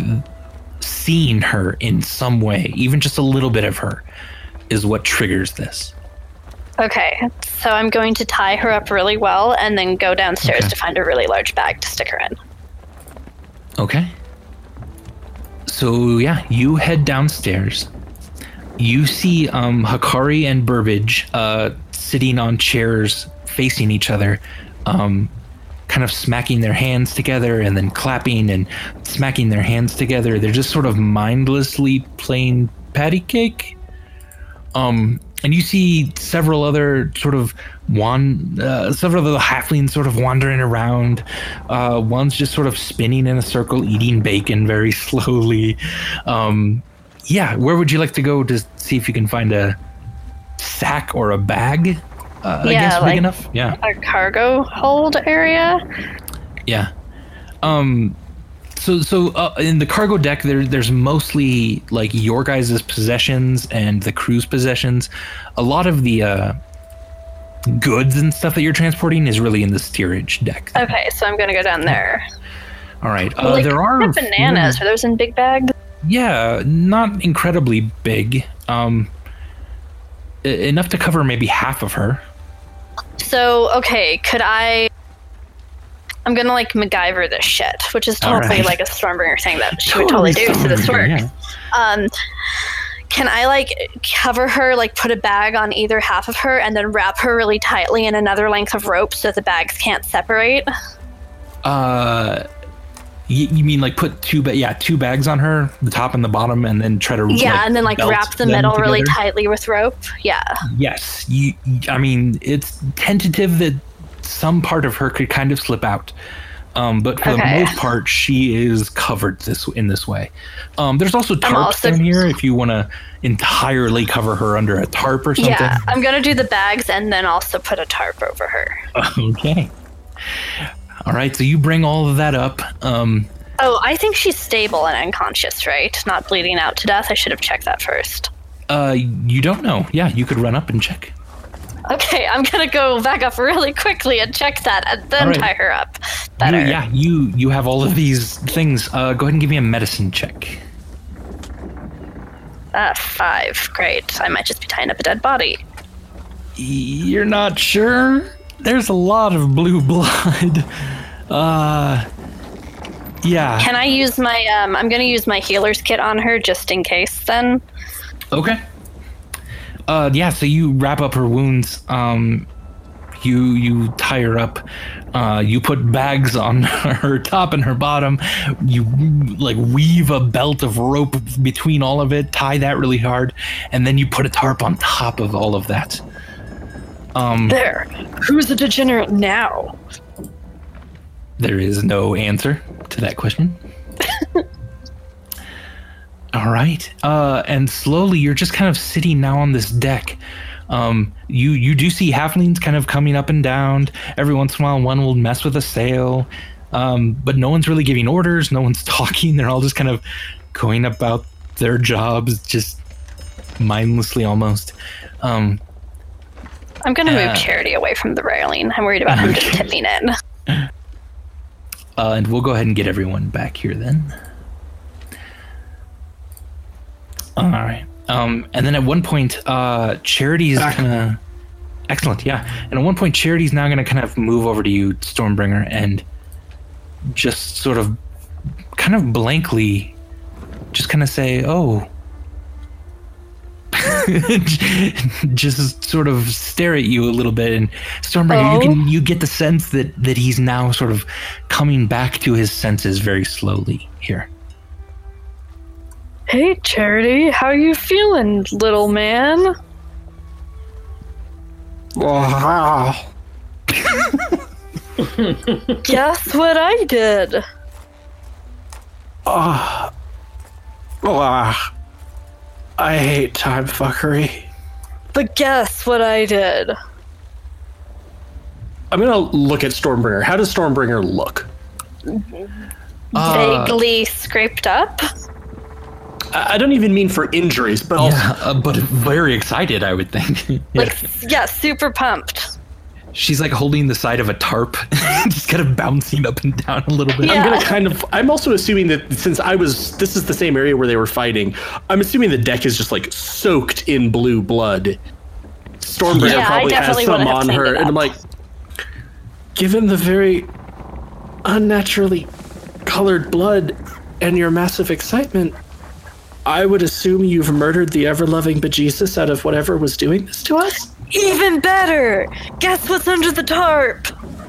seeing her in some way, even just a little bit of her, is what triggers this. Okay, so I'm going to tie her up really well and then go downstairs Okay. to find a really large bag to stick her in. Okay. So yeah, you head downstairs. You see um, Hikari and Burbage uh, sitting on chairs facing each other, um, kind of smacking their hands together and then clapping and smacking their hands together. They're just sort of mindlessly playing patty cake. Um, and you see several other sort of wan, uh, several of the halflings sort of wandering around. Uh, one's just sort of spinning in a circle, eating bacon very slowly. Um, yeah, where would you like to go to see if you can find a sack or a bag? Uh, I Yeah, guess big like- enough. Yeah, A cargo hold area? yeah. Um, so so uh, in the cargo deck, there there's mostly like your guys' possessions and the crew's possessions. A lot of the uh, goods and stuff that you're transporting is really in the steerage deck. Okay, so I'm gonna go down there. All right. Uh, like, there are I bananas. Are those in big bags? Yeah, not incredibly big. Um, enough to cover maybe half of her. So, okay, could I. I'm gonna like MacGyver this shit, which is totally right. like a Stormbringer thing that she would totally do. So this Stormbringer, works. yeah. Um, can I like cover her, like put a bag on either half of her, and then wrap her really tightly in another length of rope so the bags can't separate? Uh, you, you mean like put two, ba- yeah, two bags on her, the top and the bottom, and then try to Yeah, and then like wrap the middle really tightly with rope. Yeah. Yes, you. I mean, it's tentative that some part of her could kind of slip out. Um, but for Okay. the most part, she is covered this in this way. Um, there's also tarps also- down here if you want to entirely cover her under a tarp or something. Yeah, I'm gonna do the bags and then also put a tarp over her. Okay. All right, so you bring all of that up. Um, Oh, I think she's stable and unconscious, right? Not bleeding out to death. I should have checked that first. uh, you don't know. Yeah, you could run up and check. Okay, I'm gonna go back up really quickly and check that, and then right. tie her up. You, Better. yeah, you you have all of these things. Uh, go ahead and give me a medicine check. Uh, five. Great. I might just be tying up a dead body. You're not sure? There's a lot of blue blood. Uh, yeah. Can I use my? Um, I'm gonna use my healer's kit on her just in case. Then. Okay. Uh, yeah. So you wrap up her wounds. Um, you you tie her up. Uh, you put bags on her top and her bottom. You like weave a belt of rope between all of it. Tie that really hard, and then you put a tarp on top of all of that. Um, There. Who's the degenerate now? There is no answer to that question. All right. Uh, and slowly, you're just kind of sitting now on this deck. Um, you you do see halflings kind of coming up and down. Every once in a while, one will mess with a sail, um, but no one's really giving orders. No one's talking. They're all just kind of going about their jobs, just mindlessly almost. Um, I'm gonna Uh, move Charity away from the railing. I'm worried about him just tipping in. uh, and we'll go ahead and get everyone back here then. All right. Um, and then at one point, uh, Charity's Back. gonna. Excellent, yeah. And at one point, Charity's now gonna kind of move over to you, Stormbringer, and just sort of, kind of blankly, just kind of say, "Oh." just sort of stare at you a little bit, and Stormbringer, you Oh. can you get the sense that that he's now sort of coming back to his senses very slowly here. Hey, Charity, how you feeling, little man? Wow. Guess what I did? Ah. Ah. I hate time fuckery. But guess what I did? I'm gonna look at Stormbringer. How does Stormbringer look? Uh, Vaguely scraped up. I I don't even mean for injuries, but also Yeah, uh, but very excited, I would think. Yeah. Like, yeah, super pumped. She's like holding the side of a tarp, just kind of bouncing up and down a little bit. Yeah. I'm gonna kind of. I'm also assuming that since I was, this is the same area where they were fighting. I'm assuming the deck is just like soaked in blue blood. Stormbringer Yeah, probably has definitely some on her, and I'm like, given the very unnaturally colored blood and your massive excitement, I would assume you've murdered the ever-loving bejesus out of whatever was doing this to us. Even better! Guess what's under the tarp?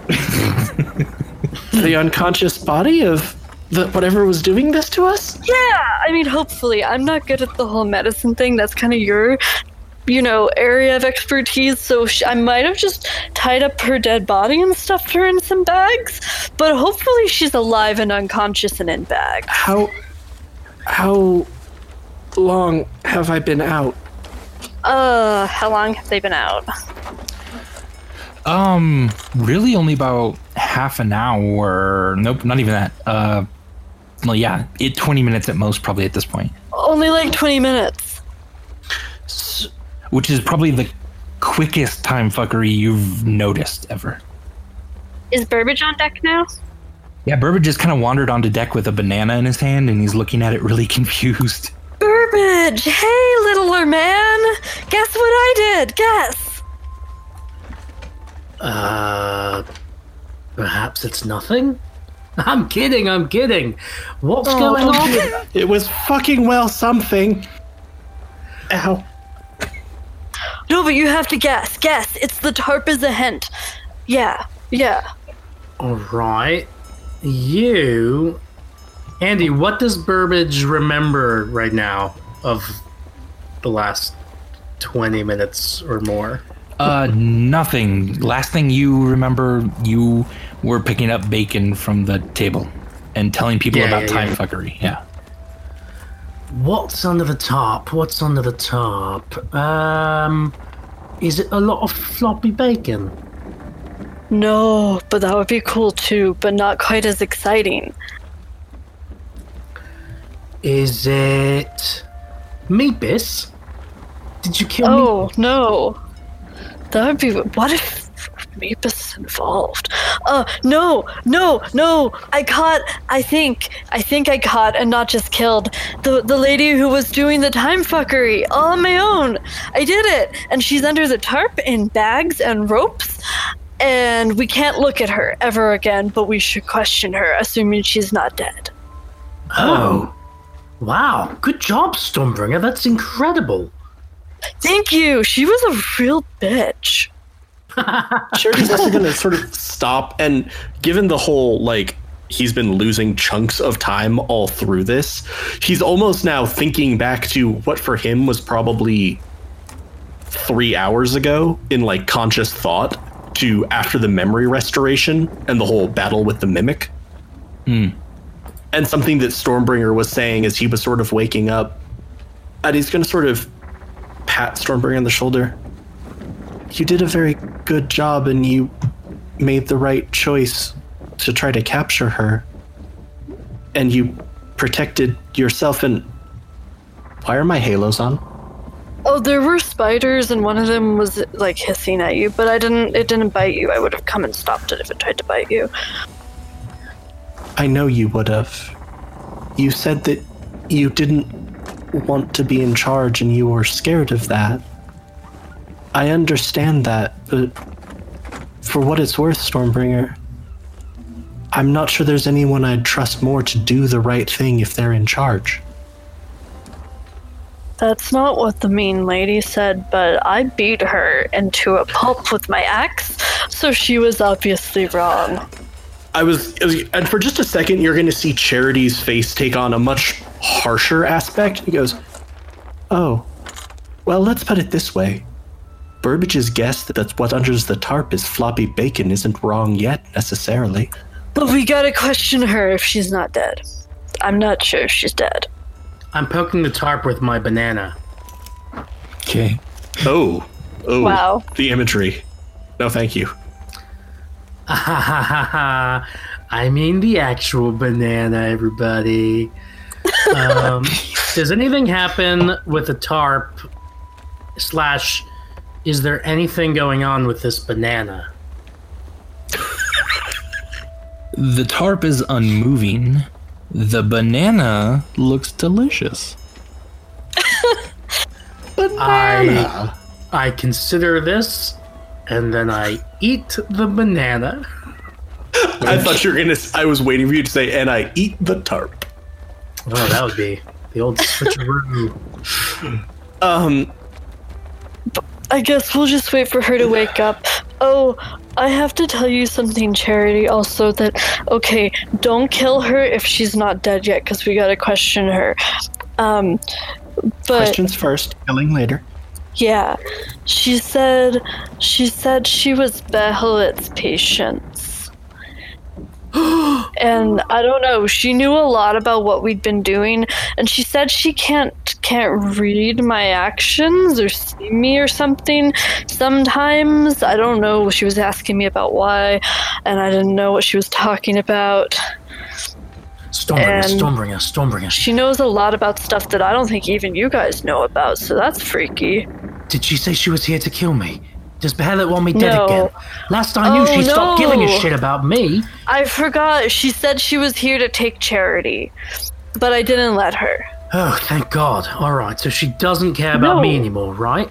the unconscious body of the whatever was doing this to us. Yeah, I mean, hopefully. I'm not good at the whole medicine thing. That's kind of your, you know, area of expertise. So sh- I might have just tied up her dead body and stuffed her in some bags. But hopefully she's alive and unconscious and in bags. How how long have I been out? Uh, how long have they been out? Um, really only about half an hour. Nope, not even that. Uh, well, yeah, it 20 minutes at most, probably at this point, Only like 20 minutes. which is probably the quickest time fuckery you've noticed ever. Is Burbage on deck now? Yeah, Burbage just kind of wandered onto deck with a banana in his hand, and he's looking at it really confused. Burbage! Hey, littler man! Guess what I did? Guess! Uh, perhaps it's nothing. I'm kidding. I'm kidding. What's going on? It was fucking well something. Ow. No, but you have to guess. Guess. It's the tarp is a hint. Yeah, yeah. All right, you, Andy. What does Burbage remember right now of the last twenty minutes or more? Uh, nothing. Last thing you remember, you were picking up bacon from the table and telling people Yeah, about yeah, time yeah. fuckery. Yeah. What's under the top? What's under the top? Um, is it a lot of floppy bacon? No, but that would be cool too, but not quite as exciting. Is it Meepis? Did you kill me? Oh, no. That would be. What if Meepus is involved? Uh, no, no, no. I caught, I think, I think I caught and not just killed the, the lady who was doing the time fuckery all on my own. I did it. And she's under the tarp in bags and ropes. And we can't look at her ever again, but we should question her, assuming she's not dead. Oh, wow! Good job, Stormbringer. That's incredible. Thank you. She was a real bitch. Charity's also going to sort of stop and given the whole like he's been losing chunks of time all through this, he's almost now thinking back to what for him was probably 3 hours ago in like conscious thought to after the memory restoration and the whole battle with the mimic. Hmm. And something that Stormbringer was saying as he was sort of waking up. And he's going to sort of pat Stormbringer on the shoulder you did a very good job and you made the right choice to try to capture her. And you protected yourself and why are my halos on? Oh, there were spiders, and one of them was like hissing at you, but I didn't. It didn't bite you. I would have come and stopped it if it tried to bite you. I know you would have. You said that you didn't want to be in charge and you were scared of that. I understand that, but for what it's worth, Stormbringer, I'm not sure there's anyone I'd trust more to do the right thing if they're in charge. That's not what the mean lady said, but I beat her into a pulp with my axe, so she was obviously wrong. I was, and for just a second, you're going to see Charity's face take on a much harsher aspect. He goes, Oh, well, let's put it this way. Burbage's guess that that's what under the tarp is floppy bacon isn't wrong yet, necessarily. But we gotta question her if she's not dead. I'm not sure if she's dead. I'm poking the tarp with my banana. Okay. Oh, oh, Wow. the imagery. No, thank you. I mean the actual banana, everybody. Um, does anything happen with the tarp? Slash, is there anything going on with this banana? The tarp is unmoving. The banana looks delicious. I I consider this, and then I eat the banana. I thought you were gonna. I was waiting for you to say, "And I eat the tarp." Oh, that would be the old switcheroo. Um, I guess we'll just wait for her to wake up. Oh, I have to tell you something, Charity, also that, okay, don't kill her if she's not dead yet, because we gotta question her. Um, but. questions first, killing later. Yeah, she said she said she was Behelit's patience. and I don't know, she knew a lot about what we'd been doing and she said she can't can't read my actions or see me or something sometimes. I don't know, she was asking me about why and I didn't know what she was talking about. Stormbringer, And- Stormbringer, Stormbringer. She knows a lot about stuff that I don't think even you guys know about, so that's freaky. Did she say she was here to kill me? Does Behelit want me dead No. again? Last I knew, Oh, she stopped giving a shit about me. I forgot. She said she was here to take charity, but I didn't let her. Oh, thank God. All right, so she doesn't care about me anymore, right?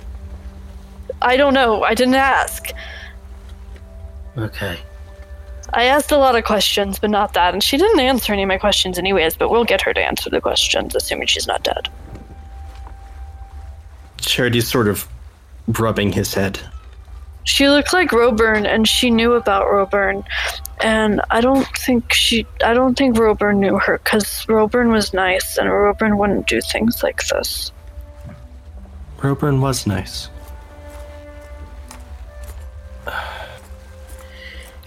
I don't know. I didn't ask. Okay. I asked a lot of questions, but not that. And she didn't answer any of my questions, anyways, but we'll get her to answer the questions, assuming she's not dead. Charity's sort of rubbing his head. She looked like Roburn, and she knew about Roburn. And I don't think she. I don't think Roburn knew her, because Roburn was nice, and Roburn wouldn't do things like this. Roburn was nice.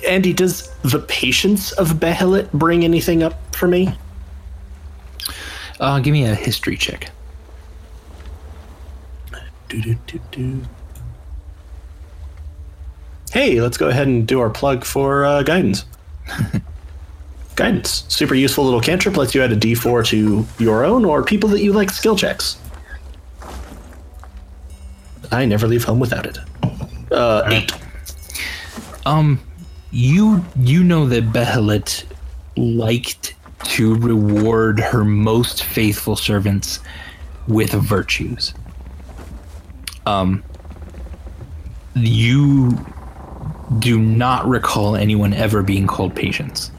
Andy, does the patience of Behelit bring anything up for me? Uh, give me a history check. Do-do-do-do. Hey, let's go ahead and do our plug for uh, guidance. guidance, super useful little cantrip. Lets you add a D4 to your own or people that you like skill checks. I never leave home without it. Uh, eight. Um, you you know that Behelit liked to reward her most faithful servants with virtues. Um, you do not recall anyone ever being called patience.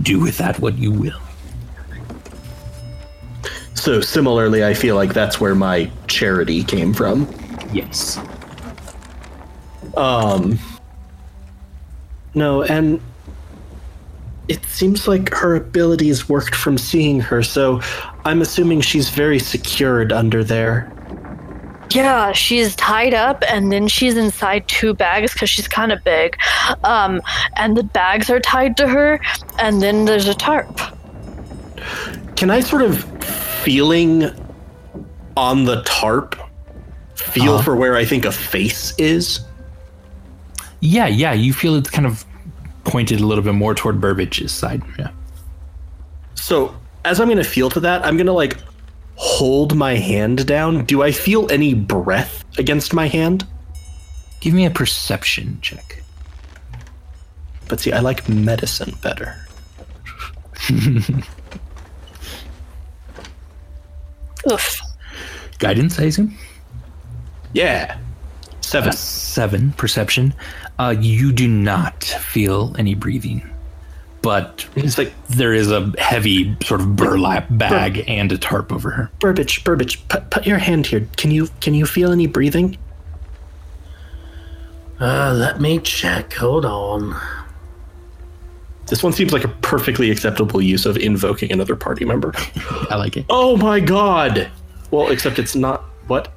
Do with that what you will. So similarly, I feel like that's where my charity came from. Yes. Um. No, and it seems like her abilities worked from seeing her, so I'm assuming she's very secured under there. Yeah, she's tied up and then she's inside two bags because she's kind of big. Um, and the bags are tied to her, and then there's a tarp. Can I sort of feeling on the tarp feel Uh-huh. for where I think a face is? Yeah, yeah. You feel it's kind of pointed a little bit more toward Burbage's side. Yeah. So as I'm gonna feel to that, I'm gonna like hold my hand down, do I feel any breath against my hand? Give me a perception check. But see, I like medicine better. Oof. Guidance, I assume. Yeah. Seven. Uh, seven perception. Uh, you do not feel any breathing, but It's like there is a heavy sort of burlap bag and a tarp over her. Burbage, Burbage, put, put your hand here. Can you can you feel any breathing? Uh, let me check. Hold on. This one seems like a perfectly acceptable use of invoking another party member. I like it. Oh my god! Well, except it's not what?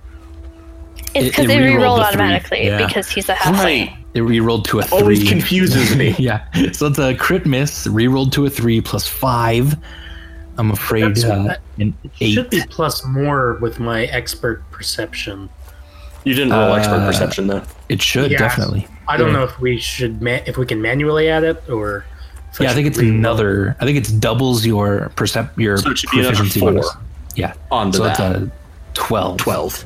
It's It- because it they rerolled reroll the automatically yeah. because he's a halfling. Right. It rerolled to a three. Always confuses me. yeah, so it's a crit miss. Rerolled to a three plus five. I'm afraid That's- uh, an eight. Should be plus more with my expert perception. You didn't roll expert Uh, perception though. It should Yeah. definitely. I don't know if we should ma- if we can manually add it or. if Yeah, I think it's re-roll. another. I think it's doubles your percep your So it should be another proficiency four bonus. Yeah, onto so that. it's a twelve. Twelve.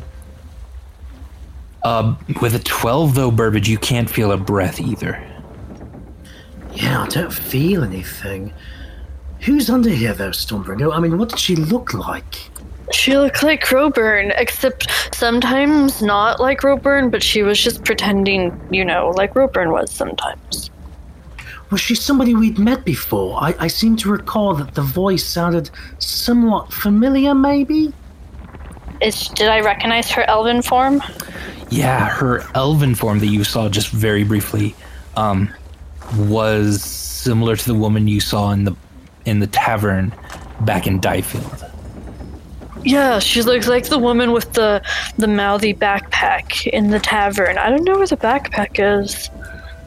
Uh, with a twelve though, Burbage, you can't feel a breath either. Yeah, I don't feel anything. Who's under here though, Stormbringer? I mean, what did she look like? She looked like Roburn, except sometimes not like Roburn, but she was just pretending, you know, like Roburn was sometimes. Was she somebody we'd met before? I, I seem to recall that the voice sounded somewhat familiar, maybe? Is did I recognize her elven form? Yeah, her elven form that you saw just very briefly, um, was similar to the woman you saw in the in the tavern back in Diefield. Yeah, she looks like the woman with the the mouthy backpack in the tavern. I don't know where the backpack is.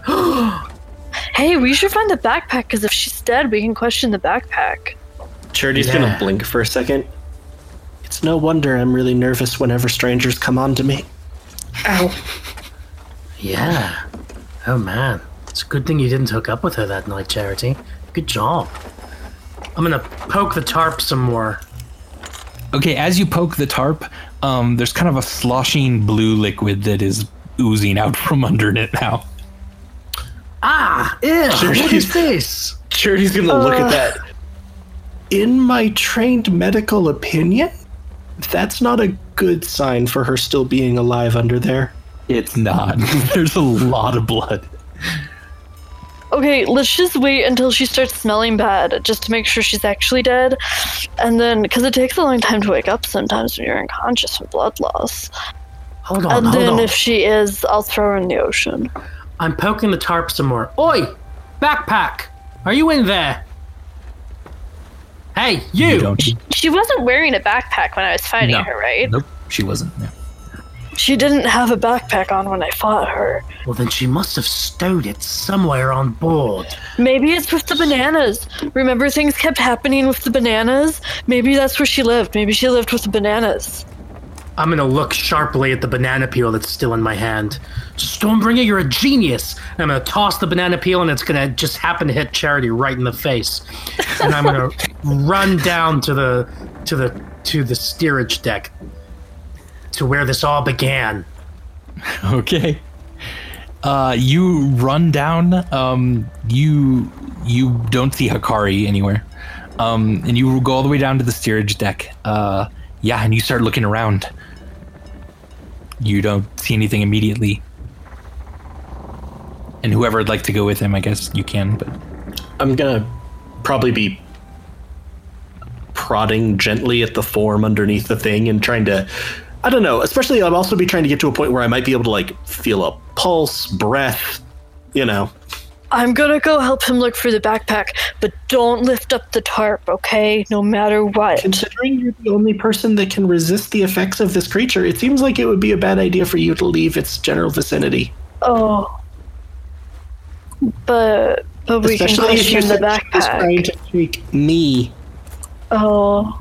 hey, we should find the backpack because if she's dead, we can question the backpack. Charity's Yeah. gonna blink for a second. It's no wonder I'm really nervous whenever strangers come on to me. Ow. Yeah. Oh man. It's a good thing you didn't hook up with her that night, Charity. Good job. I'm gonna poke the tarp some more. Okay, as you poke the tarp, um, there's kind of a sloshing blue liquid that is oozing out from under it now. Ah! Ew! What is this? Charity's gonna look at that. In my trained medical opinion, that's not a good sign for her still being alive under there. It's not. there's a lot of blood. Okay, let's just wait until she starts smelling bad, just to make sure she's actually dead. And then, because it takes a long time to wake up sometimes when you're unconscious from blood loss. Hold on, and hold then on. if she is, I'll throw her in the ocean. I'm poking the tarp some more. Oi! Backpack! Are you in there? Hey, you! You don't. She wasn't wearing a backpack when I was fighting No. her, right? Nope, she wasn't. No. She didn't have a backpack on when I fought her. Well, then she must have stowed it somewhere on board. Maybe it's with the bananas. Remember things kept happening with the bananas? Maybe that's where she lived. Maybe she lived with the bananas. I'm gonna look sharply at the banana peel that's still in my hand. Stormbringer, you're a genius! And I'm gonna toss the banana peel and it's gonna just happen to hit Charity right in the face. And I'm gonna run down to the to the to the steerage deck. To where this all began. Okay. Uh, you run down. Um, you you don't see Hikari anywhere. Um, and you go all the way down to the steerage deck. Uh, yeah, and you start looking around. You don't see anything immediately. And whoever would like to go with him, I guess you can. But I'm gonna probably be prodding gently at the form underneath the thing and trying to I don't know, especially I'd also be trying to get to a point where I might be able to like feel a pulse, breath, you know. I'm gonna go help him look for the backpack, but don't lift up the tarp, okay? No matter what. Considering you're the only person that can resist the effects of this creature, it seems like it would be a bad idea for you to leave its general vicinity. Oh. But but we can Especially if you question the said she was trying to take me. Oh.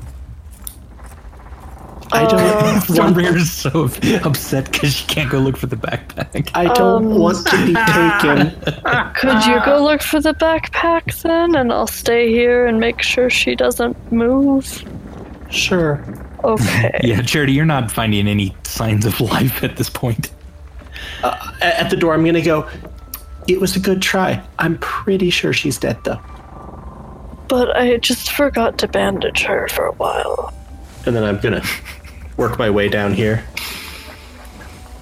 I don't Uh, Stormbreaker is so upset because she can't go look for the backpack. I don't Um, want to be taken. Could you go look for the backpack then, and I'll stay here and make sure she doesn't move? Sure. Okay. Yeah, Charity, you're not finding any signs of life at this point. A- At the door, I'm gonna go. It was a good try. I'm pretty sure she's dead though. But I just forgot to bandage her for a while. And then I'm gonna work my way down here.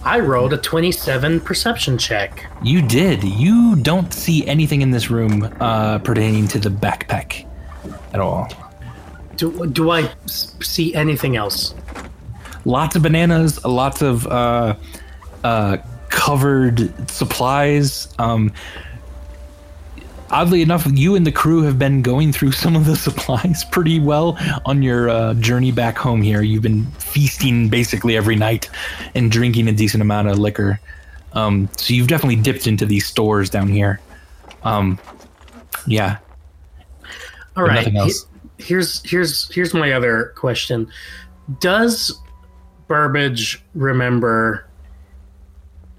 I rolled a 27 perception check. You did. You don't see anything in this room uh, pertaining to the backpack at all. Do, do I s- see anything else? Lots of bananas, lots of uh, uh, covered supplies. Um, oddly enough, you and the crew have been going through some of the supplies pretty well on your uh, journey back home here. You've been feasting basically every night and drinking a decent amount of liquor. Um, so you've definitely dipped into these stores down here. Um, yeah. All right. nothing else. here's here's here's my other question. Does Burbage remember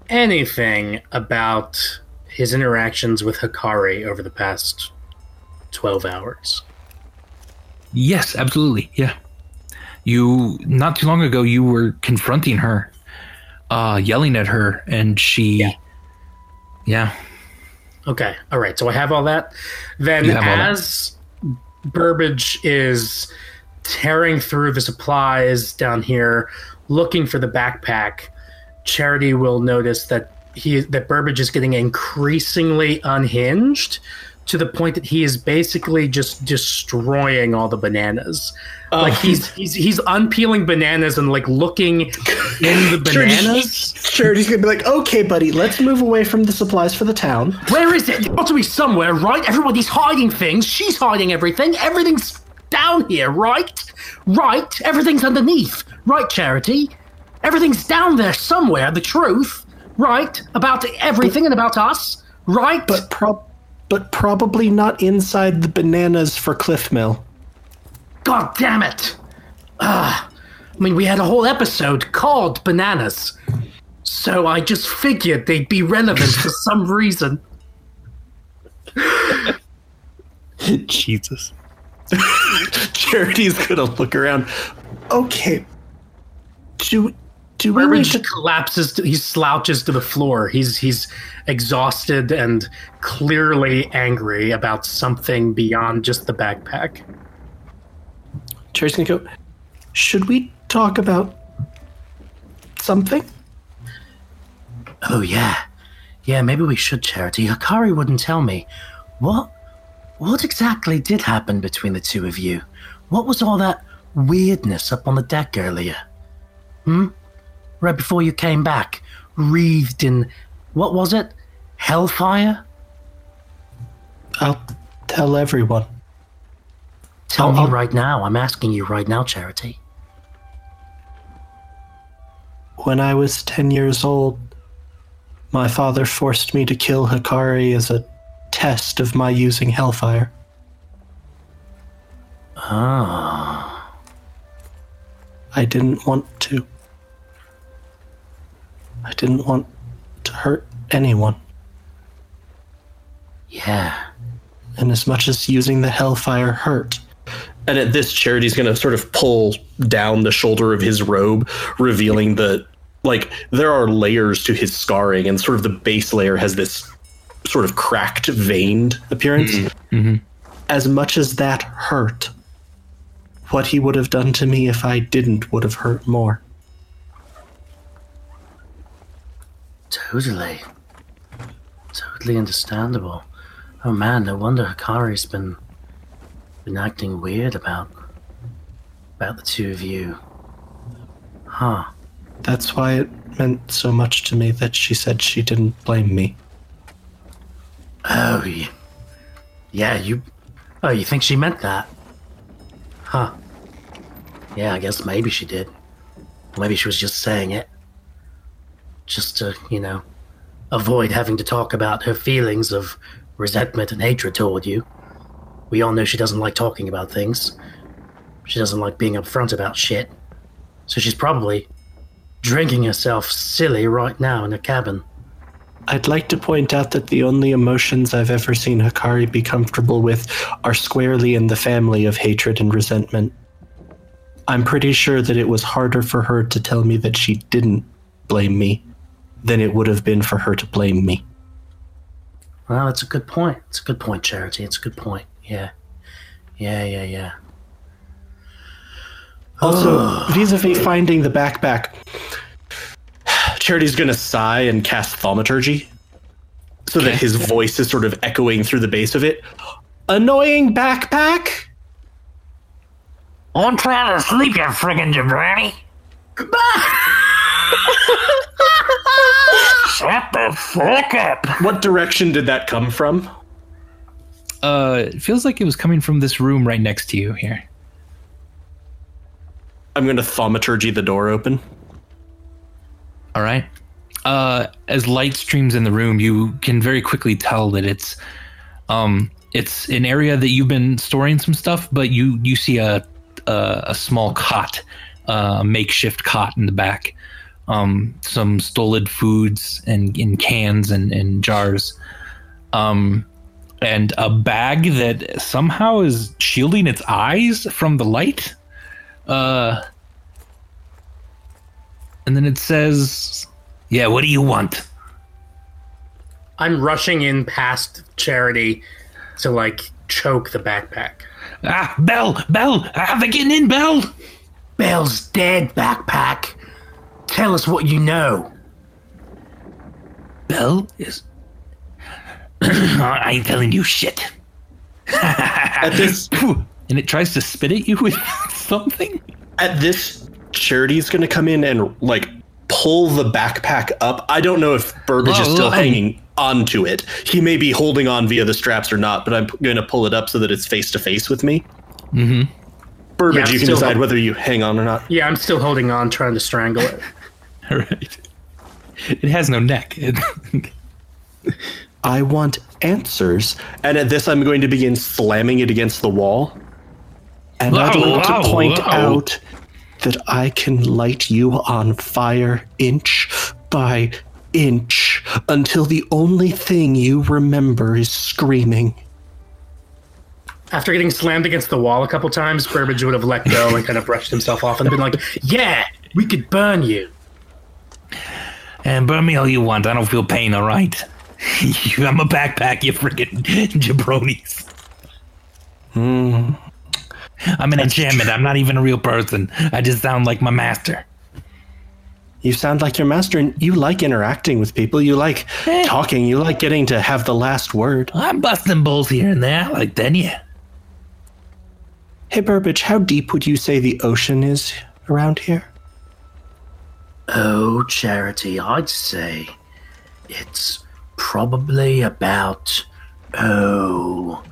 anything about his interactions with Hikari over the past 12 hours? Yes, absolutely. Yeah. You not too long ago you were confronting her, uh, yelling at her, and she Yeah. yeah. Okay. All right. So I have all that. Then all that. as Burbage is tearing through the supplies down here, looking for the backpack, Charity will notice that he that Burbage is getting increasingly unhinged to the point that he is basically just destroying all the bananas. Oh. Like he's he's he's unpeeling bananas and like looking in the bananas. Sure, he's gonna be like, okay, buddy, let's move away from the supplies for the town. Where is it? It ought to be somewhere, right? Everybody's hiding things. She's hiding everything. Everything's down here, right? Right? Everything's underneath. Right, Charity? Everything's down there somewhere. The truth, right? About everything and about us, right? But prob but probably not inside the bananas for Cliff Mill. God damn it! Ah, I mean, we had a whole episode called Bananas. So I just figured they'd be relevant for some reason. Jesus. Charity's gonna look around. Okay. Do do we Burbage to collapses. To, he slouches to the floor. He's he's exhausted and clearly angry about something beyond just the backpack. Charity's gonna go. Should we talk about something? Oh yeah, yeah. Maybe we should. Charity. Hikari wouldn't tell me. What? What exactly did happen between the two of you? What was all that weirdness up on the deck earlier? Hmm. Right before you came back, wreathed in what was it? Hellfire. I'll tell everyone. Tell I'll- me right now. I'm asking you right now, Charity. When I was 10 years old, my father forced me to kill Hikari as a test of my using Hellfire. Ah. I didn't want to. I didn't want to hurt anyone. Yeah. And as much as using the Hellfire hurt. And at this, Charity's going to sort of pull down the shoulder of his robe, revealing the. Like, there are layers to his scarring, and sort of the base layer has this sort of cracked, veined appearance. Mhm. As much as that hurt, what he would have done to me if I didn't would have hurt more. Totally. Totally understandable. Oh man, no wonder Hikari's been been acting weird about about the two of you. Huh. That's why it meant so much to me that she said she didn't blame me. Oh yeah. Yeah, you Oh, you think she meant that? Huh. Yeah, I guess maybe she did. Maybe she was just saying it. Just to, you know, avoid having to talk about her feelings of resentment and hatred toward you. We all know she doesn't like talking about things. She doesn't like being upfront about shit. So she's probably drinking herself silly right now in her cabin. I'd like to point out that the only emotions I've ever seen Hikari be comfortable with are squarely in the family of hatred and resentment. I'm pretty sure that it was harder for her to tell me that she didn't blame me than it would have been for her to blame me. Well, it's a good point. It's a good point, Charity. It's a good point. Yeah. Yeah, yeah, yeah. Also, vis-a-vis finding the backpack, Charity's gonna sigh and cast thaumaturgy, so that his voice is sort of echoing through the base of it. Annoying backpack. I'm trying to sleep, you friggin' jabroni. Shut the fuck up. What direction did that come from? Uh, it feels like it was coming from this room right next to you here. I'm gonna thaumaturgy the door open. All right. Uh, as light streams in the room, you can very quickly tell that it's, um, it's an area that you've been storing some stuff, but you you see a a, a small cot, uh, a makeshift cot in the back, um, some stolid foods and in cans and, and jars, um, and a bag that somehow is shielding its eyes from the light. Uh, and then it says, "Yeah, what do you want?" I'm rushing in past Charity to like choke the backpack. Ah, Bell, Bell, ah, they're getting in, Bell. Bell's dead, backpack. Tell us what you know. Bell is. I ain't telling you shit. At this, and it tries to spit at you with something. at this, Charity's gonna come in and like pull the backpack up. I don't know if Burbage is still whoa. hanging onto it. He may be holding on via the straps or not, but I'm gonna pull it up so that it's face to face with me. Mm-hmm. Burbage, Yeah, you can decide hold- whether you hang on or not. Yeah, I'm still holding on, trying to strangle it. All right. It has no neck. I want answers. And at this, I'm going to begin slamming it against the wall. And I'd like whoa, to point whoa. out that I can light you on fire inch by inch until the only thing you remember is screaming. After getting slammed against the wall a couple times, Burbage would have let go and kind of brushed himself off and been like, "Yeah, we could burn you." And burn me all you want. I don't feel pain, all right? I'm a backpack, you freaking jabronis. Hmm. I'm an enchantment. I'm not even a real person. I just sound like my master. You sound like your master, and you like interacting with people. You like eh. talking. You like getting to have the last word. I'm busting balls here and there, like then, yeah. Hey, Burbage, how deep would you say the ocean is around here? Oh, Charity, I'd say it's probably about, oh,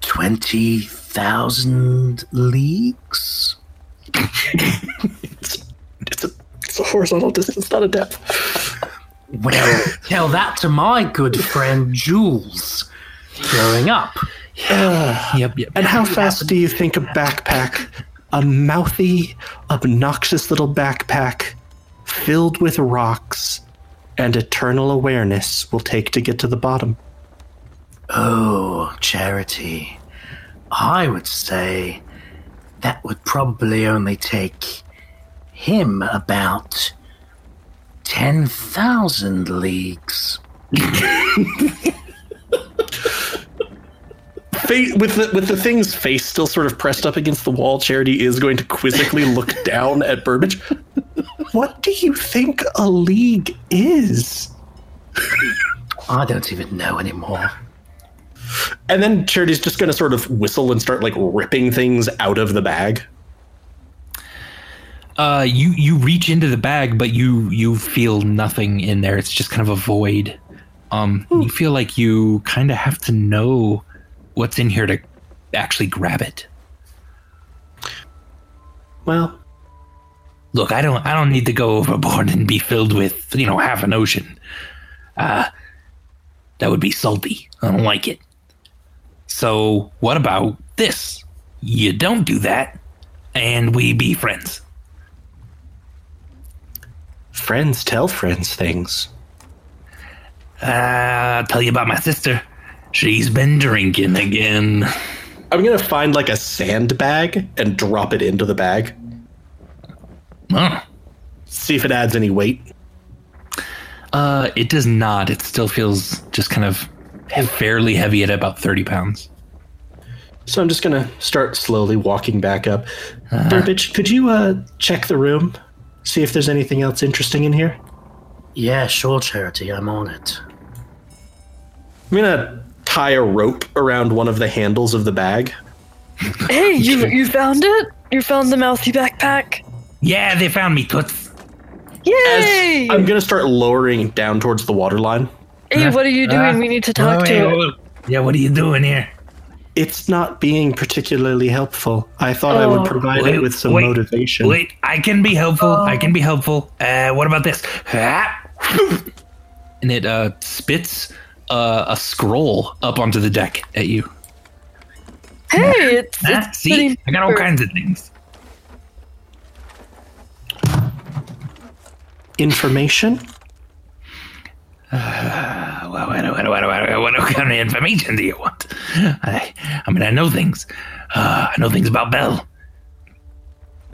20,000 leagues? It's a, it's a horizontal distance, not a depth. Well, tell that to my good friend Jules growing up. Yep, yep. And how fast do you think a backpack, a mouthy, obnoxious little backpack filled with rocks and eternal awareness will take to get to the bottom? Oh, Charity, I would say that would probably only take him about 10,000 leagues. Fa- with the with the thing's face still sort of pressed up against the wall, Charity is going to quizzically look down at Burbage. What do you think a league is? I don't even know anymore. And then Charity's just going to sort of whistle and start like ripping things out of the bag. Uh, you you reach into the bag, but you you feel nothing in there. It's just kind of a void. Um, you feel like you kind of have to know what's in here to actually grab it. Well, Look, I don't I don't need to go overboard and be filled with you know half an ocean. Uh, that would be salty. I don't like it. So what about this? You don't do that, and we be friends. friends tell friends things. Uh, I'll tell you about my sister. She's been drinking again. I'm I'm gonna find like a sandbag and drop it into the bag. Oh. See if it adds any weight. Uh, it does not. It still feels just kind of fairly heavy at about 30 pounds. So I'm just gonna start slowly walking back up. Burbage, could you uh check the room? See if there's anything else interesting in here? Yeah, sure, Charity. I'm on it. I'm gonna tie a rope around one of the handles of the bag. Hey, you you found it? You found the mouthy backpack? Yeah, they found me, Toots. Yay! As I'm gonna start lowering down towards the water line. hey, what are you doing? Uh, we need to talk Oh, to yeah, it. well, Yeah, what are you doing here? It's not being particularly helpful. I thought I Oh. would provide Wait, it with some wait, motivation. Wait, I can be helpful. I can be helpful. Uh, what about this? And it uh, spits uh, a scroll up onto the deck at you. Hey, it's, Huh? it's See, pretty- I got all kinds of things. Information? Uh, what, what, what, what, what, what kind of information do you want? I, I mean, I know things. Uh, I know things about Bell.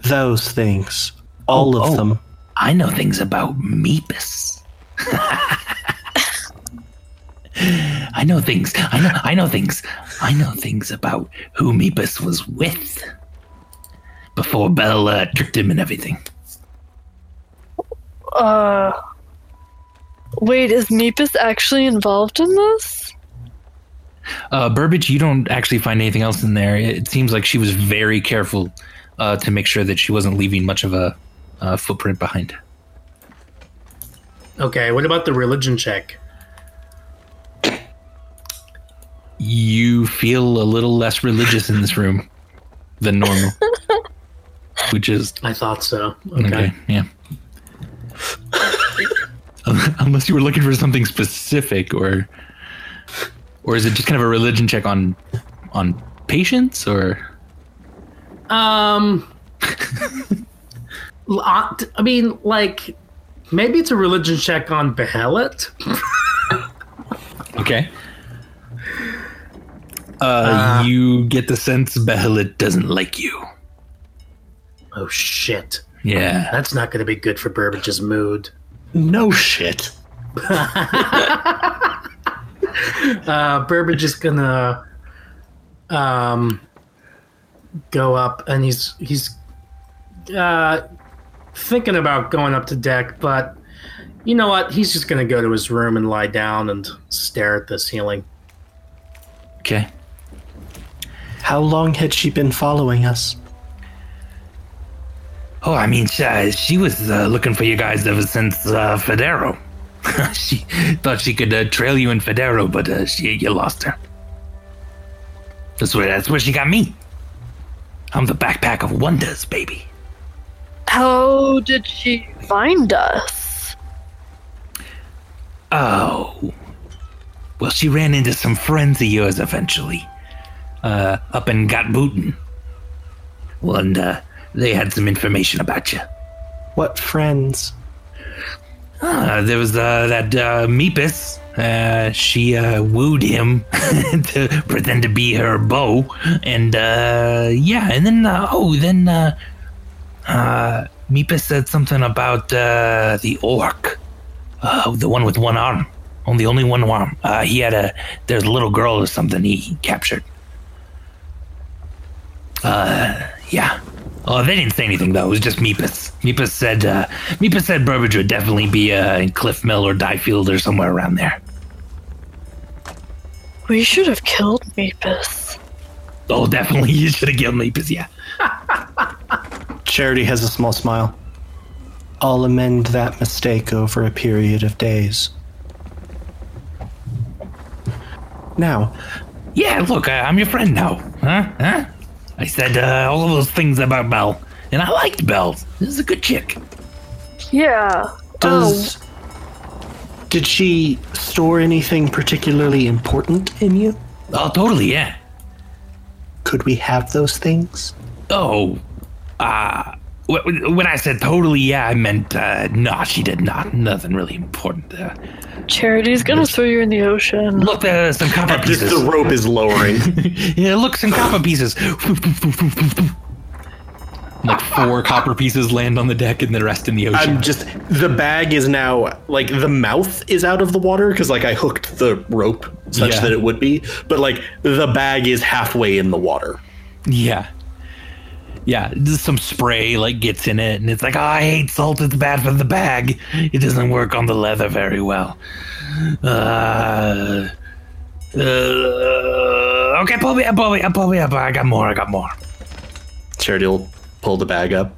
Those things. All Oh, of oh. them. I know things about Meepus. I know things. I know. I know things. I know things about who Meepus was with before Belle uh, tricked him and everything. Uh, wait, is Meepus actually involved in this? Uh, Burbage, you don't actually find anything else in there. It seems like she was very careful uh, to make sure that she wasn't leaving much of a uh, footprint behind. Okay, what about the religion check? You feel a little less religious in this room than normal, which is I thought so. Okay. Okay, yeah. Unless you were looking for something specific, or or is it just kind of a religion check on on patience, or Um, uh, I mean, like, maybe it's a religion check on Behelit. okay? Uh, you get the sense Behelit doesn't like you. Oh shit, Yeah, that's not going to be good for Burbage's mood. No shit. Uh, Burbage is gonna um go up, and he's he's uh thinking about going up to deck, but you know what? He's just gonna go to his room and lie down and stare at the ceiling. okay. How long had she been following us? Oh, I mean, she, uh, she was uh, looking for you guys ever since uh, Federo. she thought she could uh, trail you in Federo, but uh, she, you lost her. That's where that's where she got me. I'm the backpack of wonders, baby. How did she find us? Oh, well, she ran into some friends of yours eventually, uh, up in Gatbooten. Well, and uh, they had some information about you. What friends? Uh, there was uh, that uh, Meepus. Uh, she uh, wooed him to pretend to be her beau, and uh, yeah, and then uh, oh, then uh, uh, Meepus said something about uh, the orc, uh, the one with one arm, only only one arm. Uh, he had a there's a little girl or something he captured. Uh, yeah. Oh, they didn't say anything though. It was just Meepus. Meepus said uh, Meepus said Burbage would definitely be uh, in Cliff Mill or Diefield or somewhere around there. We should have killed Meepus. Oh, definitely. You should have killed Meepus. Yeah. Charity has a small smile. I'll amend that mistake over a period of days. Now, Yeah. Look, I, I'm your friend now. Huh? Huh? I said uh, all of those things about Belle, and I liked Belle. This is a good chick. Yeah. does. Did she store anything particularly important in you? Oh, totally. Yeah. Could we have those things? Oh, uh, wh- when I said totally, yeah, I meant uh, no. She did not. Nothing really important. there. Charity's gonna throw you in the ocean. look, there's some copper Just pieces. the rope is lowering. yeah, look, some copper pieces. like four copper pieces land on the deck, and the rest in the ocean. I'm just the bag is now like the mouth is out of the water because like I hooked the rope such Yeah. that it would be, but like the bag is halfway in the water. Yeah. Yeah, just some spray like gets in it, and it's like, oh, I hate salt. It's bad for the bag. It doesn't work on the leather very well. Uh, uh, okay, pull me up, pull me up, pull me up. I got more. I got more. Charity will pull the bag up.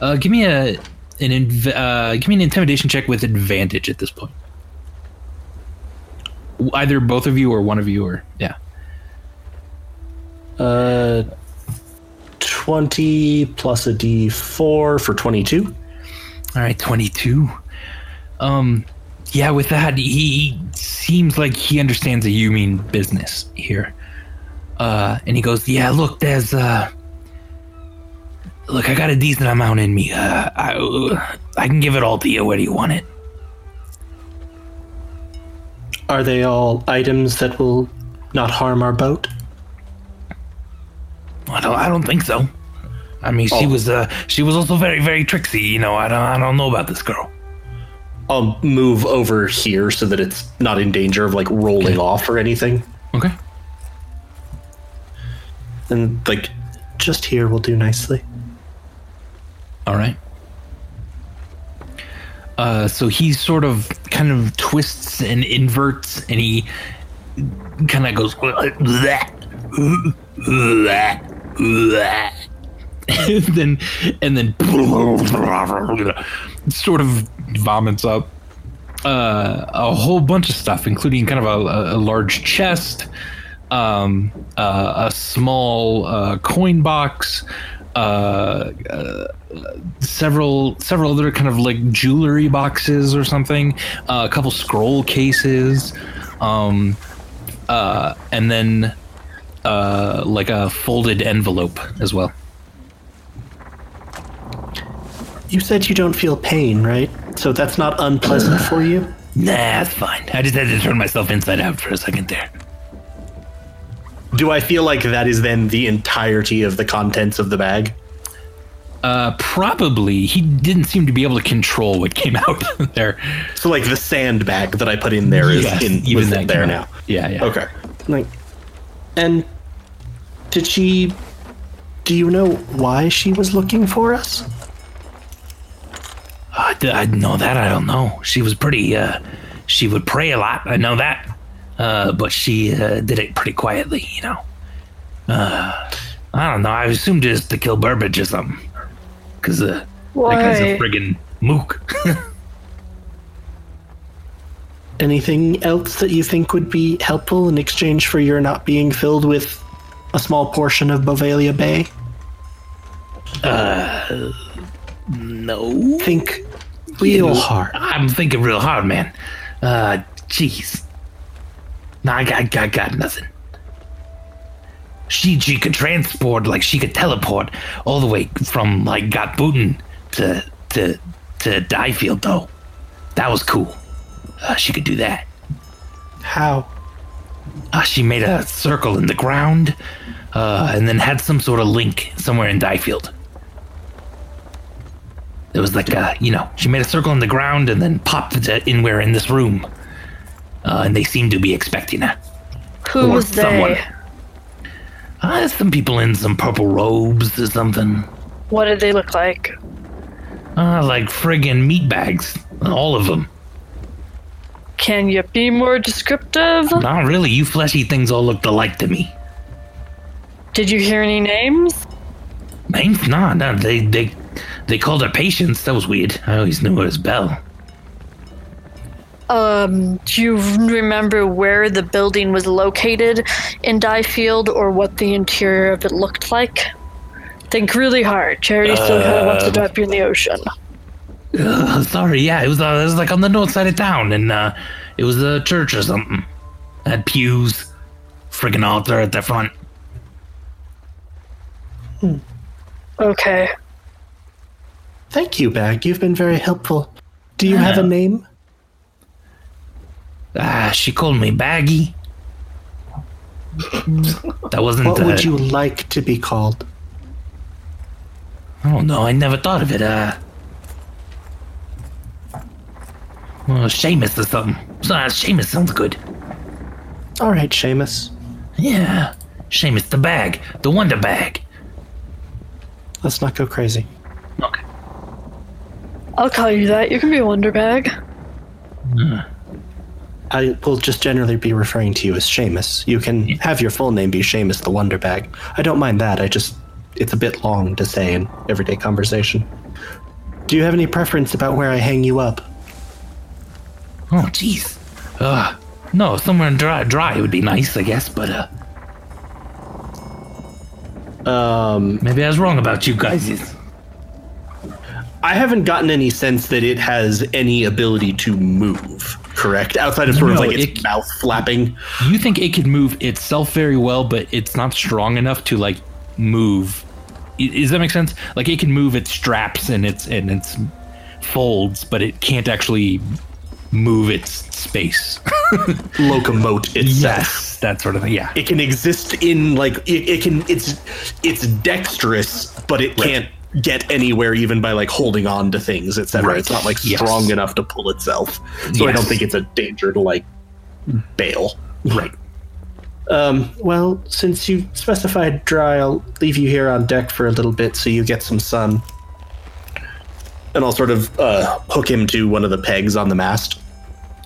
Uh, give me a an inv- uh, give me an intimidation check with advantage at this point. Either both of you or one of you, or yeah. Uh, twenty plus a D four for twenty two. All right, 22. Um, yeah, with that, he, he seems like he understands that you mean business here. Uh, and he goes, yeah, look, there's, uh, look, I got a decent amount in me. Uh, I, I can give it all to you. Where do you want it? Are they all items that will not harm our boat? I don't, I don't think so. I mean, she Oh. was, uh, she was also very, very tricksy. You know, I don't, I don't know about this girl. I'll move over here so that it's not in danger of like rolling off or anything. Okay. And like just here will do nicely. All right. Uh, so he sort of kind of twists and inverts, and he kind of goes that bleh," and then and then sort of vomits up uh, a whole bunch of stuff, including kind of a, a, large chest, um, uh, a small uh, coin box, uh, uh, several several other kind of like jewelry boxes or something, uh, a couple scroll cases, um, and then uh, like a folded envelope as well. You said you don't feel pain, right? So that's not unpleasant for you? Nah, that's fine. I just had to turn myself inside out for a second there. Do I feel like that is then the entirety of the contents of the bag? Uh, probably he didn't seem to be able to control what came out there. So like the sandbag that I put in there is Yes, in even even that there now. out. Yeah, yeah. Okay. Like and did she do you know why she was looking for us? I, d- I know that. I don't know. She was pretty. Uh, she would pray a lot. I know that. Uh, but she uh, did it pretty quietly, you know. Uh, I don't know. I assumed just to kill Burbage or something. Cause uh, that guy's a friggin' mook. Anything else that you think would be helpful in exchange for your not being filled with a small portion of Bovalia Bay? Uh, no. Think real hard. I'm thinking real hard, man. Uh, jeez. Nah, I got, I got nothing. She, she could transport, like, she could teleport all the way from, like, Gotbooten to, to, to Diefield, though. That was cool. Uh, she could do that. How? Uh, she made a circle in the ground, uh, and then had some sort of link somewhere in Diefield. It was like, uh, you know, she made a circle in the ground and then popped it in where in this room. Uh, and they seemed to be expecting her. Who Or was someone. they? Uh, some people in some purple robes or something. What did they look like? Uh, like friggin' meat bags. All of them. Can you be more descriptive? Not really. You fleshy things all looked alike to me. Did you hear any names? Names? Nah, no. They, they, they called her Patience. That was weird. I always knew her as Belle. Um, do you remember where the building was located in Diefield or what the interior of it looked like? Think really hard. Charity still wants to drop you in the ocean. Uh, sorry, yeah, it was uh, it was like on the north side of town, and uh, it was a church or something. Had pews, friggin' altar at the front. Okay. Thank you, Bag. You've been very helpful. Do you have a name? Ah, she called me Baggy. that wasn't. What uh, would you like to be called? I don't know. I never thought of it. Uh. Well, Seamus or something. Uh, Seamus sounds good. All right, Seamus. Yeah. Seamus the bag. The wonder bag. Let's not go crazy. Okay. I'll call you that. You can be Wonderbag. I will just generally be referring to you as Seamus. You can have your full name be Seamus the Wonder Bag. I don't mind that. I just it's a bit long to say in everyday conversation. Do you have any preference about where I hang you up? Oh, jeez. Uh, no, somewhere dry, dry would be nice, I guess, but, uh, Um, maybe I was wrong about you guys. I haven't gotten any sense that it has any ability to move. Correct, outside of sort of like its it- mouth flapping. You think it could move itself very well, but it's not strong enough to, like, move. Does that make sense? Like, it can move its straps and its, and its folds, but it can't actually move its space. Locomote itself. yes, that sort of thing. Yeah. It can exist in like it, it can. It's it's dexterous, but it can't get anywhere even by like holding on to things, etc. Right. It's not like Yes. strong enough to pull itself. So I don't think it's a danger to like bail. Right. Um, well, since you specified dry, I'll leave you here on deck for a little bit so you get some sun. And I'll sort of uh, hook him to one of the pegs on the mast.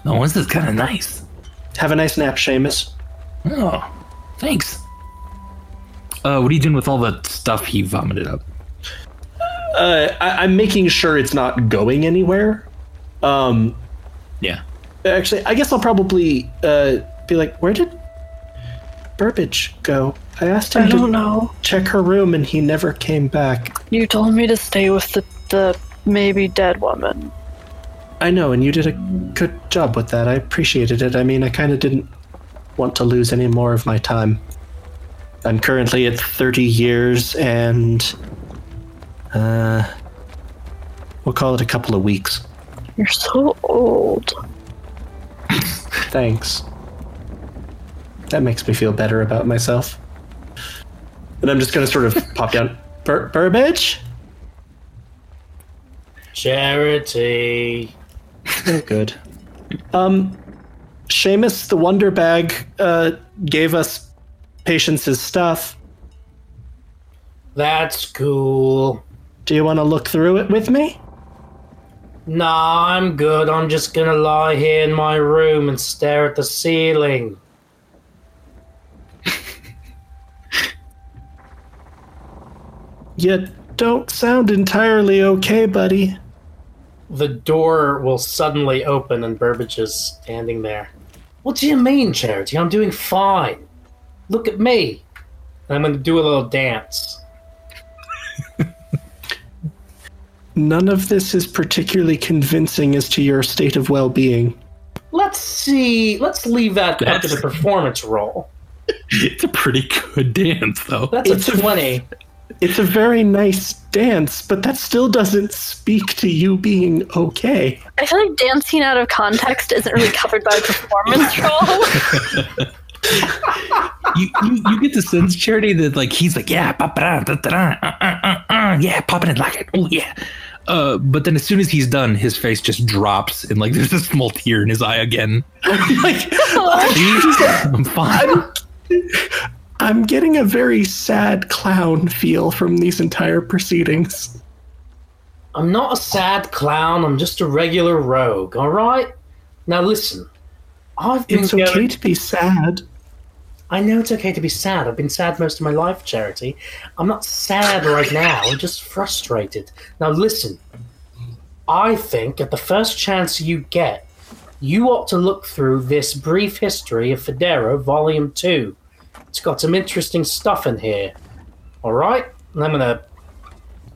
Oh, this is kind of nice. Have a nice nap, Seamus. Oh, thanks. Uh, what are you doing with all the stuff he vomited up? Uh, I- I'm making sure it's not going anywhere. Um, Yeah. actually, I guess I'll probably uh, be like, where did Burbage go? I asked him I to don't know. check her room and he never came back. You told me to stay with the, the maybe dead woman. I know, and you did a good job with that. I appreciated it. I mean, I kind of didn't want to lose any more of my time. I'm currently at 30 years and. Uh. We'll call it a couple of weeks. You're so old. Thanks. That makes me feel better about myself. And I'm just gonna sort of pop down. Bur- Burbage? Charity. Good. Um, Seamus the Wonder Bag uh, gave us Patience's stuff. That's cool. Do you want to look through it with me? Nah, I'm good. I'm just gonna lie here in my room and stare at the ceiling. You don't sound entirely okay, buddy. The door will suddenly open and Burbage is standing there. What do you mean, Charity? I'm doing fine. Look at me. And I'm gonna do a little dance. None of this is particularly convincing as to your state of well being. Let's see. Let's leave that up to the performance role. It's a pretty good dance, though. That's It's a a- 20. It's a very nice dance, but that still doesn't speak to you being okay. I feel like dancing out of context isn't really covered by a performance role. you, you you get the sense, Charity, that like he's like, yeah, pa-pa-da, da-da-da, uh, uh, uh, uh, yeah, popping it like it, oh yeah. Uh, but then as soon as he's done, his face just drops and like there's a small tear in his eye again. like, See? I'm fine. I'm getting a very sad clown feel from these entire proceedings. I'm not a sad clown. I'm just a regular rogue. All right. Now listen. I've been It's going- okay to be sad. I know it's okay to be sad. I've been sad most of my life, Charity. I'm not sad right now. I'm just frustrated. Now listen. I think at the first chance you get, you ought to look through this brief history of Federo, Volume Two. It's got some interesting stuff in here. All right, and I'm gonna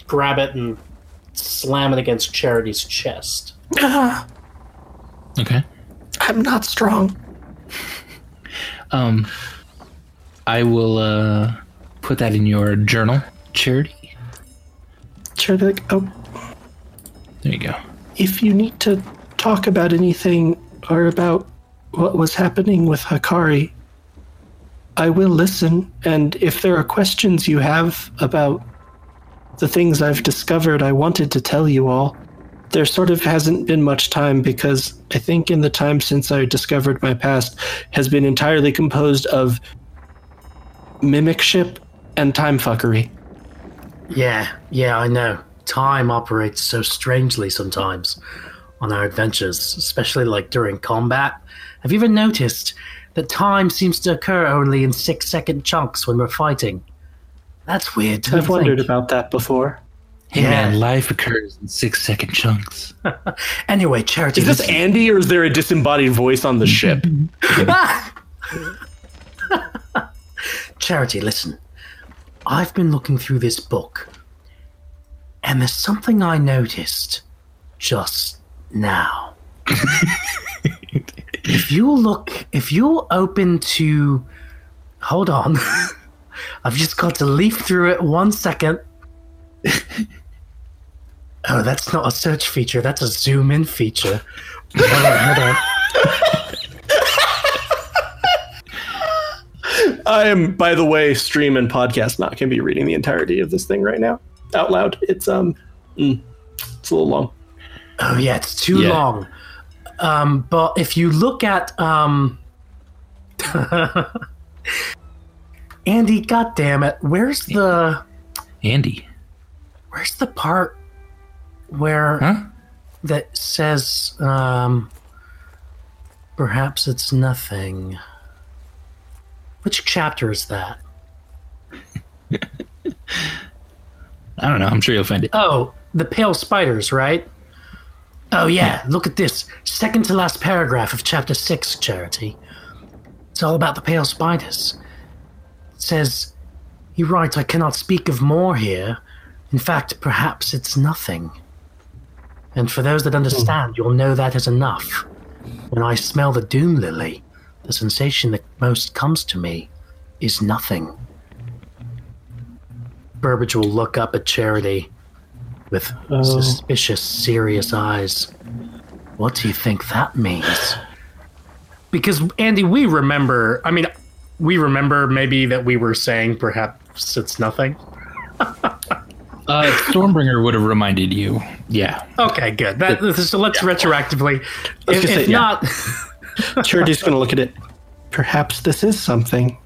grab it and slam it against Charity's chest. Ah, Okay. I'm not strong. Um, I will uh put that in your journal, Charity. Charity, like, oh, There you go. if you need to talk about anything or about what was happening with Hikari, I will listen. And if there are questions you have about the things I've discovered, I wanted to tell you all. There sort of hasn't been much time because I think in the time since I discovered my past has been entirely composed of mimicship and time fuckery. Yeah, yeah, I know. Time operates so strangely sometimes on our adventures, especially like during combat. Have you ever noticed that time seems to occur only in six second chunks when we're fighting? That's weird. don't I've you wondered think? about that before. Hey Yeah. man, life occurs in six second chunks. Anyway, Charity. Is this listen- Andy or is there a disembodied voice on the ship? Charity, listen. I've been looking through this book, and there's something I noticed just now. if you look, if you're open to. Hold on. I've just got to leaf through it one second. oh, that's not a search feature, that's a zoom in feature. Hold on, hold on. I am, by the way, stream and podcast not going to be reading the entirety of this thing right now out loud. It's um, mm, it's a little long. Oh yeah, it's too Yeah. long. Um, but if you look at um, Andy, God damn it, where's the Andy. where's the part where Huh? that says um, perhaps it's nothing? Which chapter is that? I don't know. I'm sure you'll find it. Oh, the pale spiders, right? Oh yeah, look at this. Second to last paragraph of chapter six, Charity. It's all about the pale spiders. It says he writes, I cannot speak of more here. In fact, perhaps it's nothing. And for those that understand, hmm. you'll know that is enough. When I smell the doom lily, the sensation that most comes to me is nothing. Burbage will look up at Charity with suspicious, serious eyes. What do you think that means? Because, Andy, we remember, I mean, we remember maybe that we were saying perhaps it's nothing. Uh, Stormbringer would have reminded you. Yeah. Okay, good. That, so let's retroactively. was If, gonna if say, yeah. Charity's going to look at it. Perhaps this is something.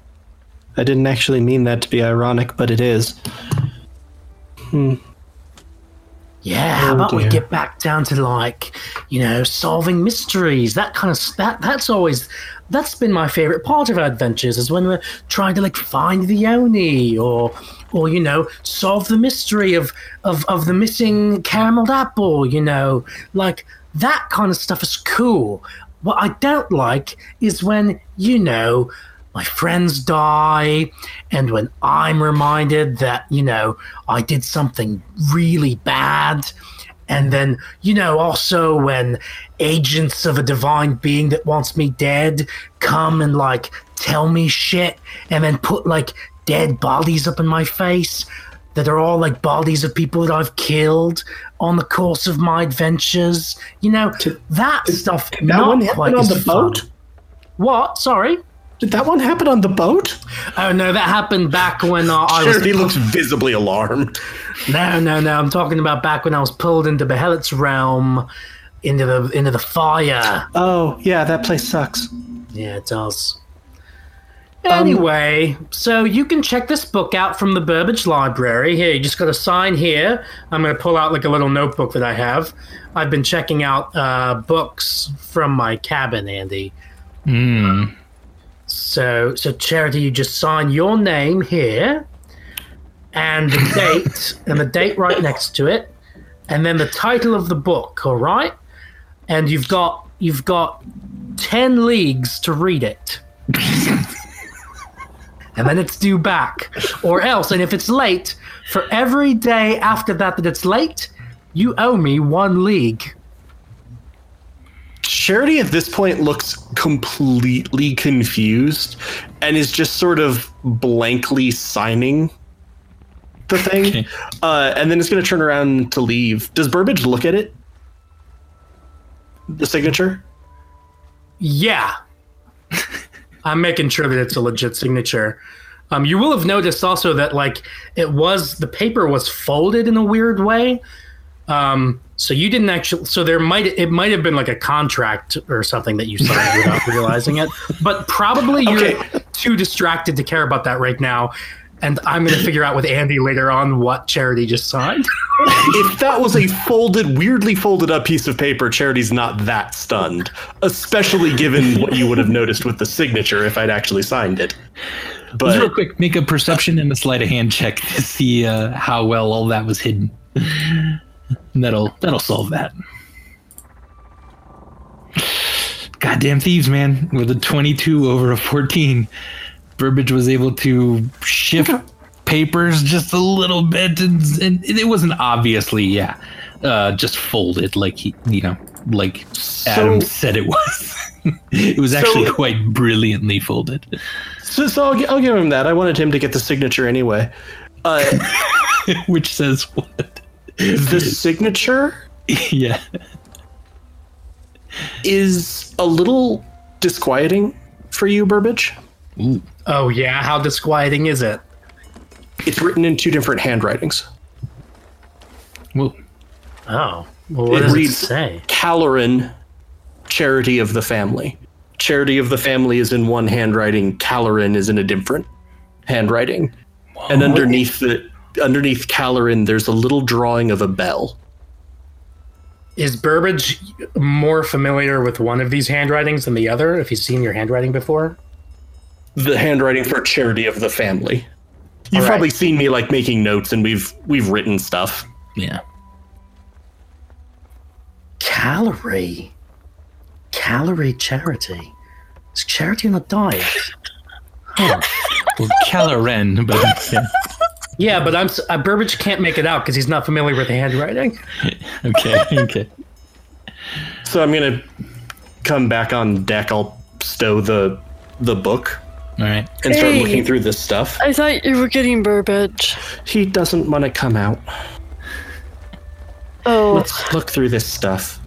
I didn't actually mean that to be ironic, but it is. Yeah, how Oh, about we get back down to like, you know, solving mysteries, that kind of that that's always that's been my favorite part of our adventures is when we're trying to like find the Oni or or you know, solve the mystery of of of the missing carameled apple, you know, like that kind of stuff is cool. What I don't like is when, you know, my friends die and when i'm reminded that you know i did something really bad and then you know also when agents of a divine being that wants me dead come and like tell me shit and then put like dead bodies up in my face that are all like bodies of people that i've killed on the course of my adventures you know that stuff That not one quite on the fun. boat? what sorry Did that one happen on the boat? Oh no, that happened back when uh, I was. He looks visibly alarmed. No, no, no. I'm talking about back when I was pulled into Behelit's realm, into the into the fire. Oh, yeah, that place sucks. Yeah, it does. Anyway, so you can check this book out from the Burbage Library. Here, you just got to sign here. I'm going to pull out like a little notebook that I have. I've been checking out uh, books from my cabin, Andy. Hmm. So, so Charity, you just sign your name here, and the date, and the date right next to it, and then the title of the book. All right, and you've got you've got ten leagues to read it, and then it's due back, or else, and if it's late, for every day after that that it's late, you owe me one league. Charity at this point looks completely confused and is just sort of blankly signing. the thing, Okay. uh, and then it's going to turn around to leave. Does Burbage look at it? The signature. Yeah. I'm making sure that it's a legit signature. Um, you will have noticed also that like it was the paper was folded in a weird way. Um, so you didn't actually. So there might it might have been like a contract or something that you signed without realizing it. But probably you're Okay. too distracted to care about that right now. And I'm going to figure out with Andy later on what Charity just signed. if that was a folded, weirdly folded up piece of paper, Charity's not that stunned. Especially given what you would have noticed with the signature if I'd actually signed it. Just real quick, make a perception and a sleight of hand check to see uh, how well all that was hidden. And that'll that'll solve that. Goddamn thieves, man! With a twenty-two over a fourteen, Burbage was able to shift papers just a little bit, and, and it wasn't obviously, yeah, uh, just folded like he, you know, like Adam said it was. it was actually So- quite brilliantly folded. so, so I'll, I'll give him that. I wanted him to get the signature anyway. Uh, Which says what? The signature yeah. is a little disquieting for you, Burbage. Oh yeah, how disquieting is it? It's written in two different handwritings. Well, Oh, well, what It does reads- it say? Caloran, charity of the family. Charity of the family is in one handwriting. Caloran is in a different handwriting. And underneath the underneath Caloran, there's a little drawing of a bell. Is Burbage more familiar with one of these handwritings than the other? If he's seen your handwriting before? The handwriting for charity of the family. You've All right. probably seen me like making notes, and we've we've written stuff. yeah. Calorie. Calorie charity. Is charity on a diet? Huh. Well, Caloran, but yeah. Yeah, but I'm uh, Burbage can't make it out because he's not familiar with the handwriting. okay, okay. So I'm gonna come back on deck. I'll stow the the book All right. and start Hey. looking through this stuff. I thought you were getting Burbage. He doesn't want to come out. Oh, Let's look through this stuff.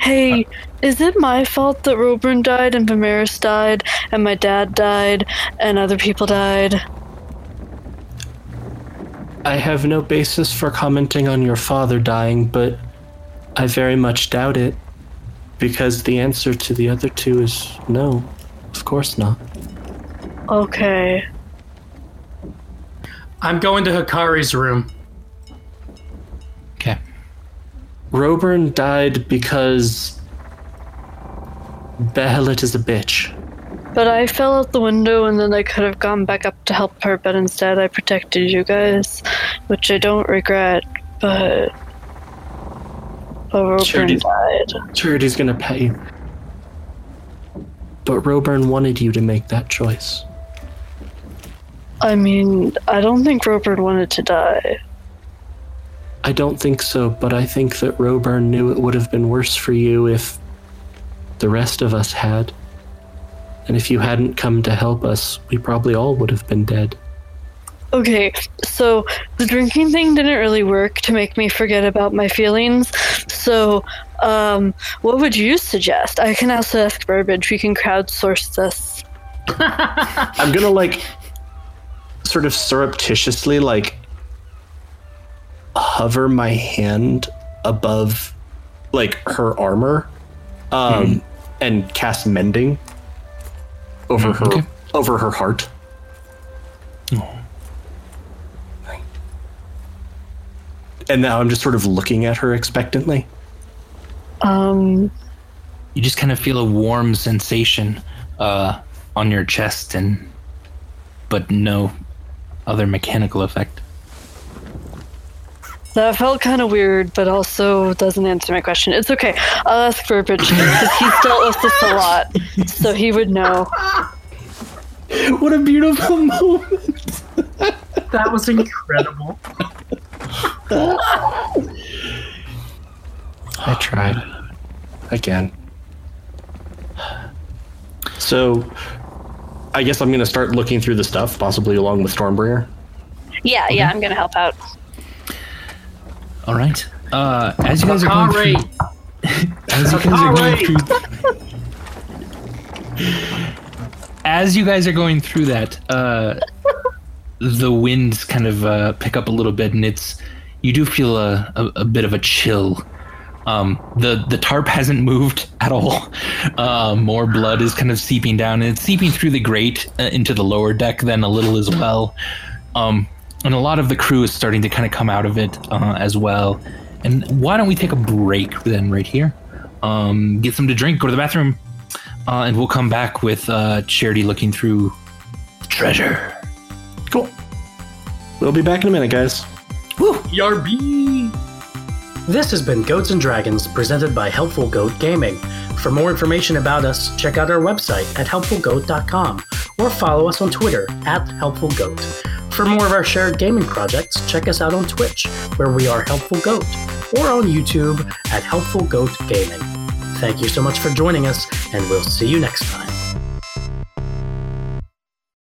hey, is it my fault that Roburn died and Vimeris died and my dad died and other people died? I have no basis for commenting on your father dying, but I very much doubt it. Because the answer to the other two is no. Of course not. Okay. I'm going to Hikari's room. Okay. Roburn died because Behelit is a bitch. But I fell out the window and then I could have gone back up to help her, but instead I protected you guys, which I don't regret, but. But Roburn died. Charity's gonna pay. But Roburn wanted you to make that choice. I mean, I don't think Roburn wanted to die. I don't think so, but I think that Roburn knew it would have been worse for you if the rest of us had. And if you hadn't come to help us, we probably all would have been dead. Okay, so the drinking thing didn't really work to make me forget about my feelings. So, um, what would you suggest? I can also ask Burbage. We can crowdsource this. I'm gonna like sort of surreptitiously like hover my hand above like her armor um and cast mending over her okay. over her heart. And now I'm just sort of looking at her expectantly. Um, You just kind of feel a warm sensation uh, on your chest, and but no other mechanical effect. That felt kind of weird, but also doesn't answer my question. It's okay. I'll ask Burbage because he's dealt with this a lot, so he would know. What a beautiful moment. That was incredible. I tried. Again. So, I guess I'm going to start looking through the stuff, possibly along with Stormbringer. Yeah, yeah, I'm gonna help out. All right. Uh, as you guys are going through, as you guys are going through, as you guys are going through that, uh, the winds kind of uh, pick up a little bit, and it's you do feel a, a, a bit of a chill. Um, the the tarp hasn't moved at all. Uh, more blood is kind of seeping down, and it's seeping through the grate uh, into the lower deck then a little as well. Um, and a lot of the crew is starting to kind of come out of it uh, as well. And why don't we take a break then, right here? Um, get some to drink, go to the bathroom, uh, and we'll come back with uh, Charity looking through treasure. Cool. We'll be back in a minute, guys. Woo! Yarby. This has been Goats and Dragons, presented by Helpful Goat Gaming. For more information about us, check out our website at helpfulgoat.com or follow us on Twitter at helpfulgoat. For more of our shared gaming projects, check us out on Twitch, where we are Helpful Goat, or on YouTube at Helpful Goat Gaming. Thank you so much for joining us, and we'll see you next time.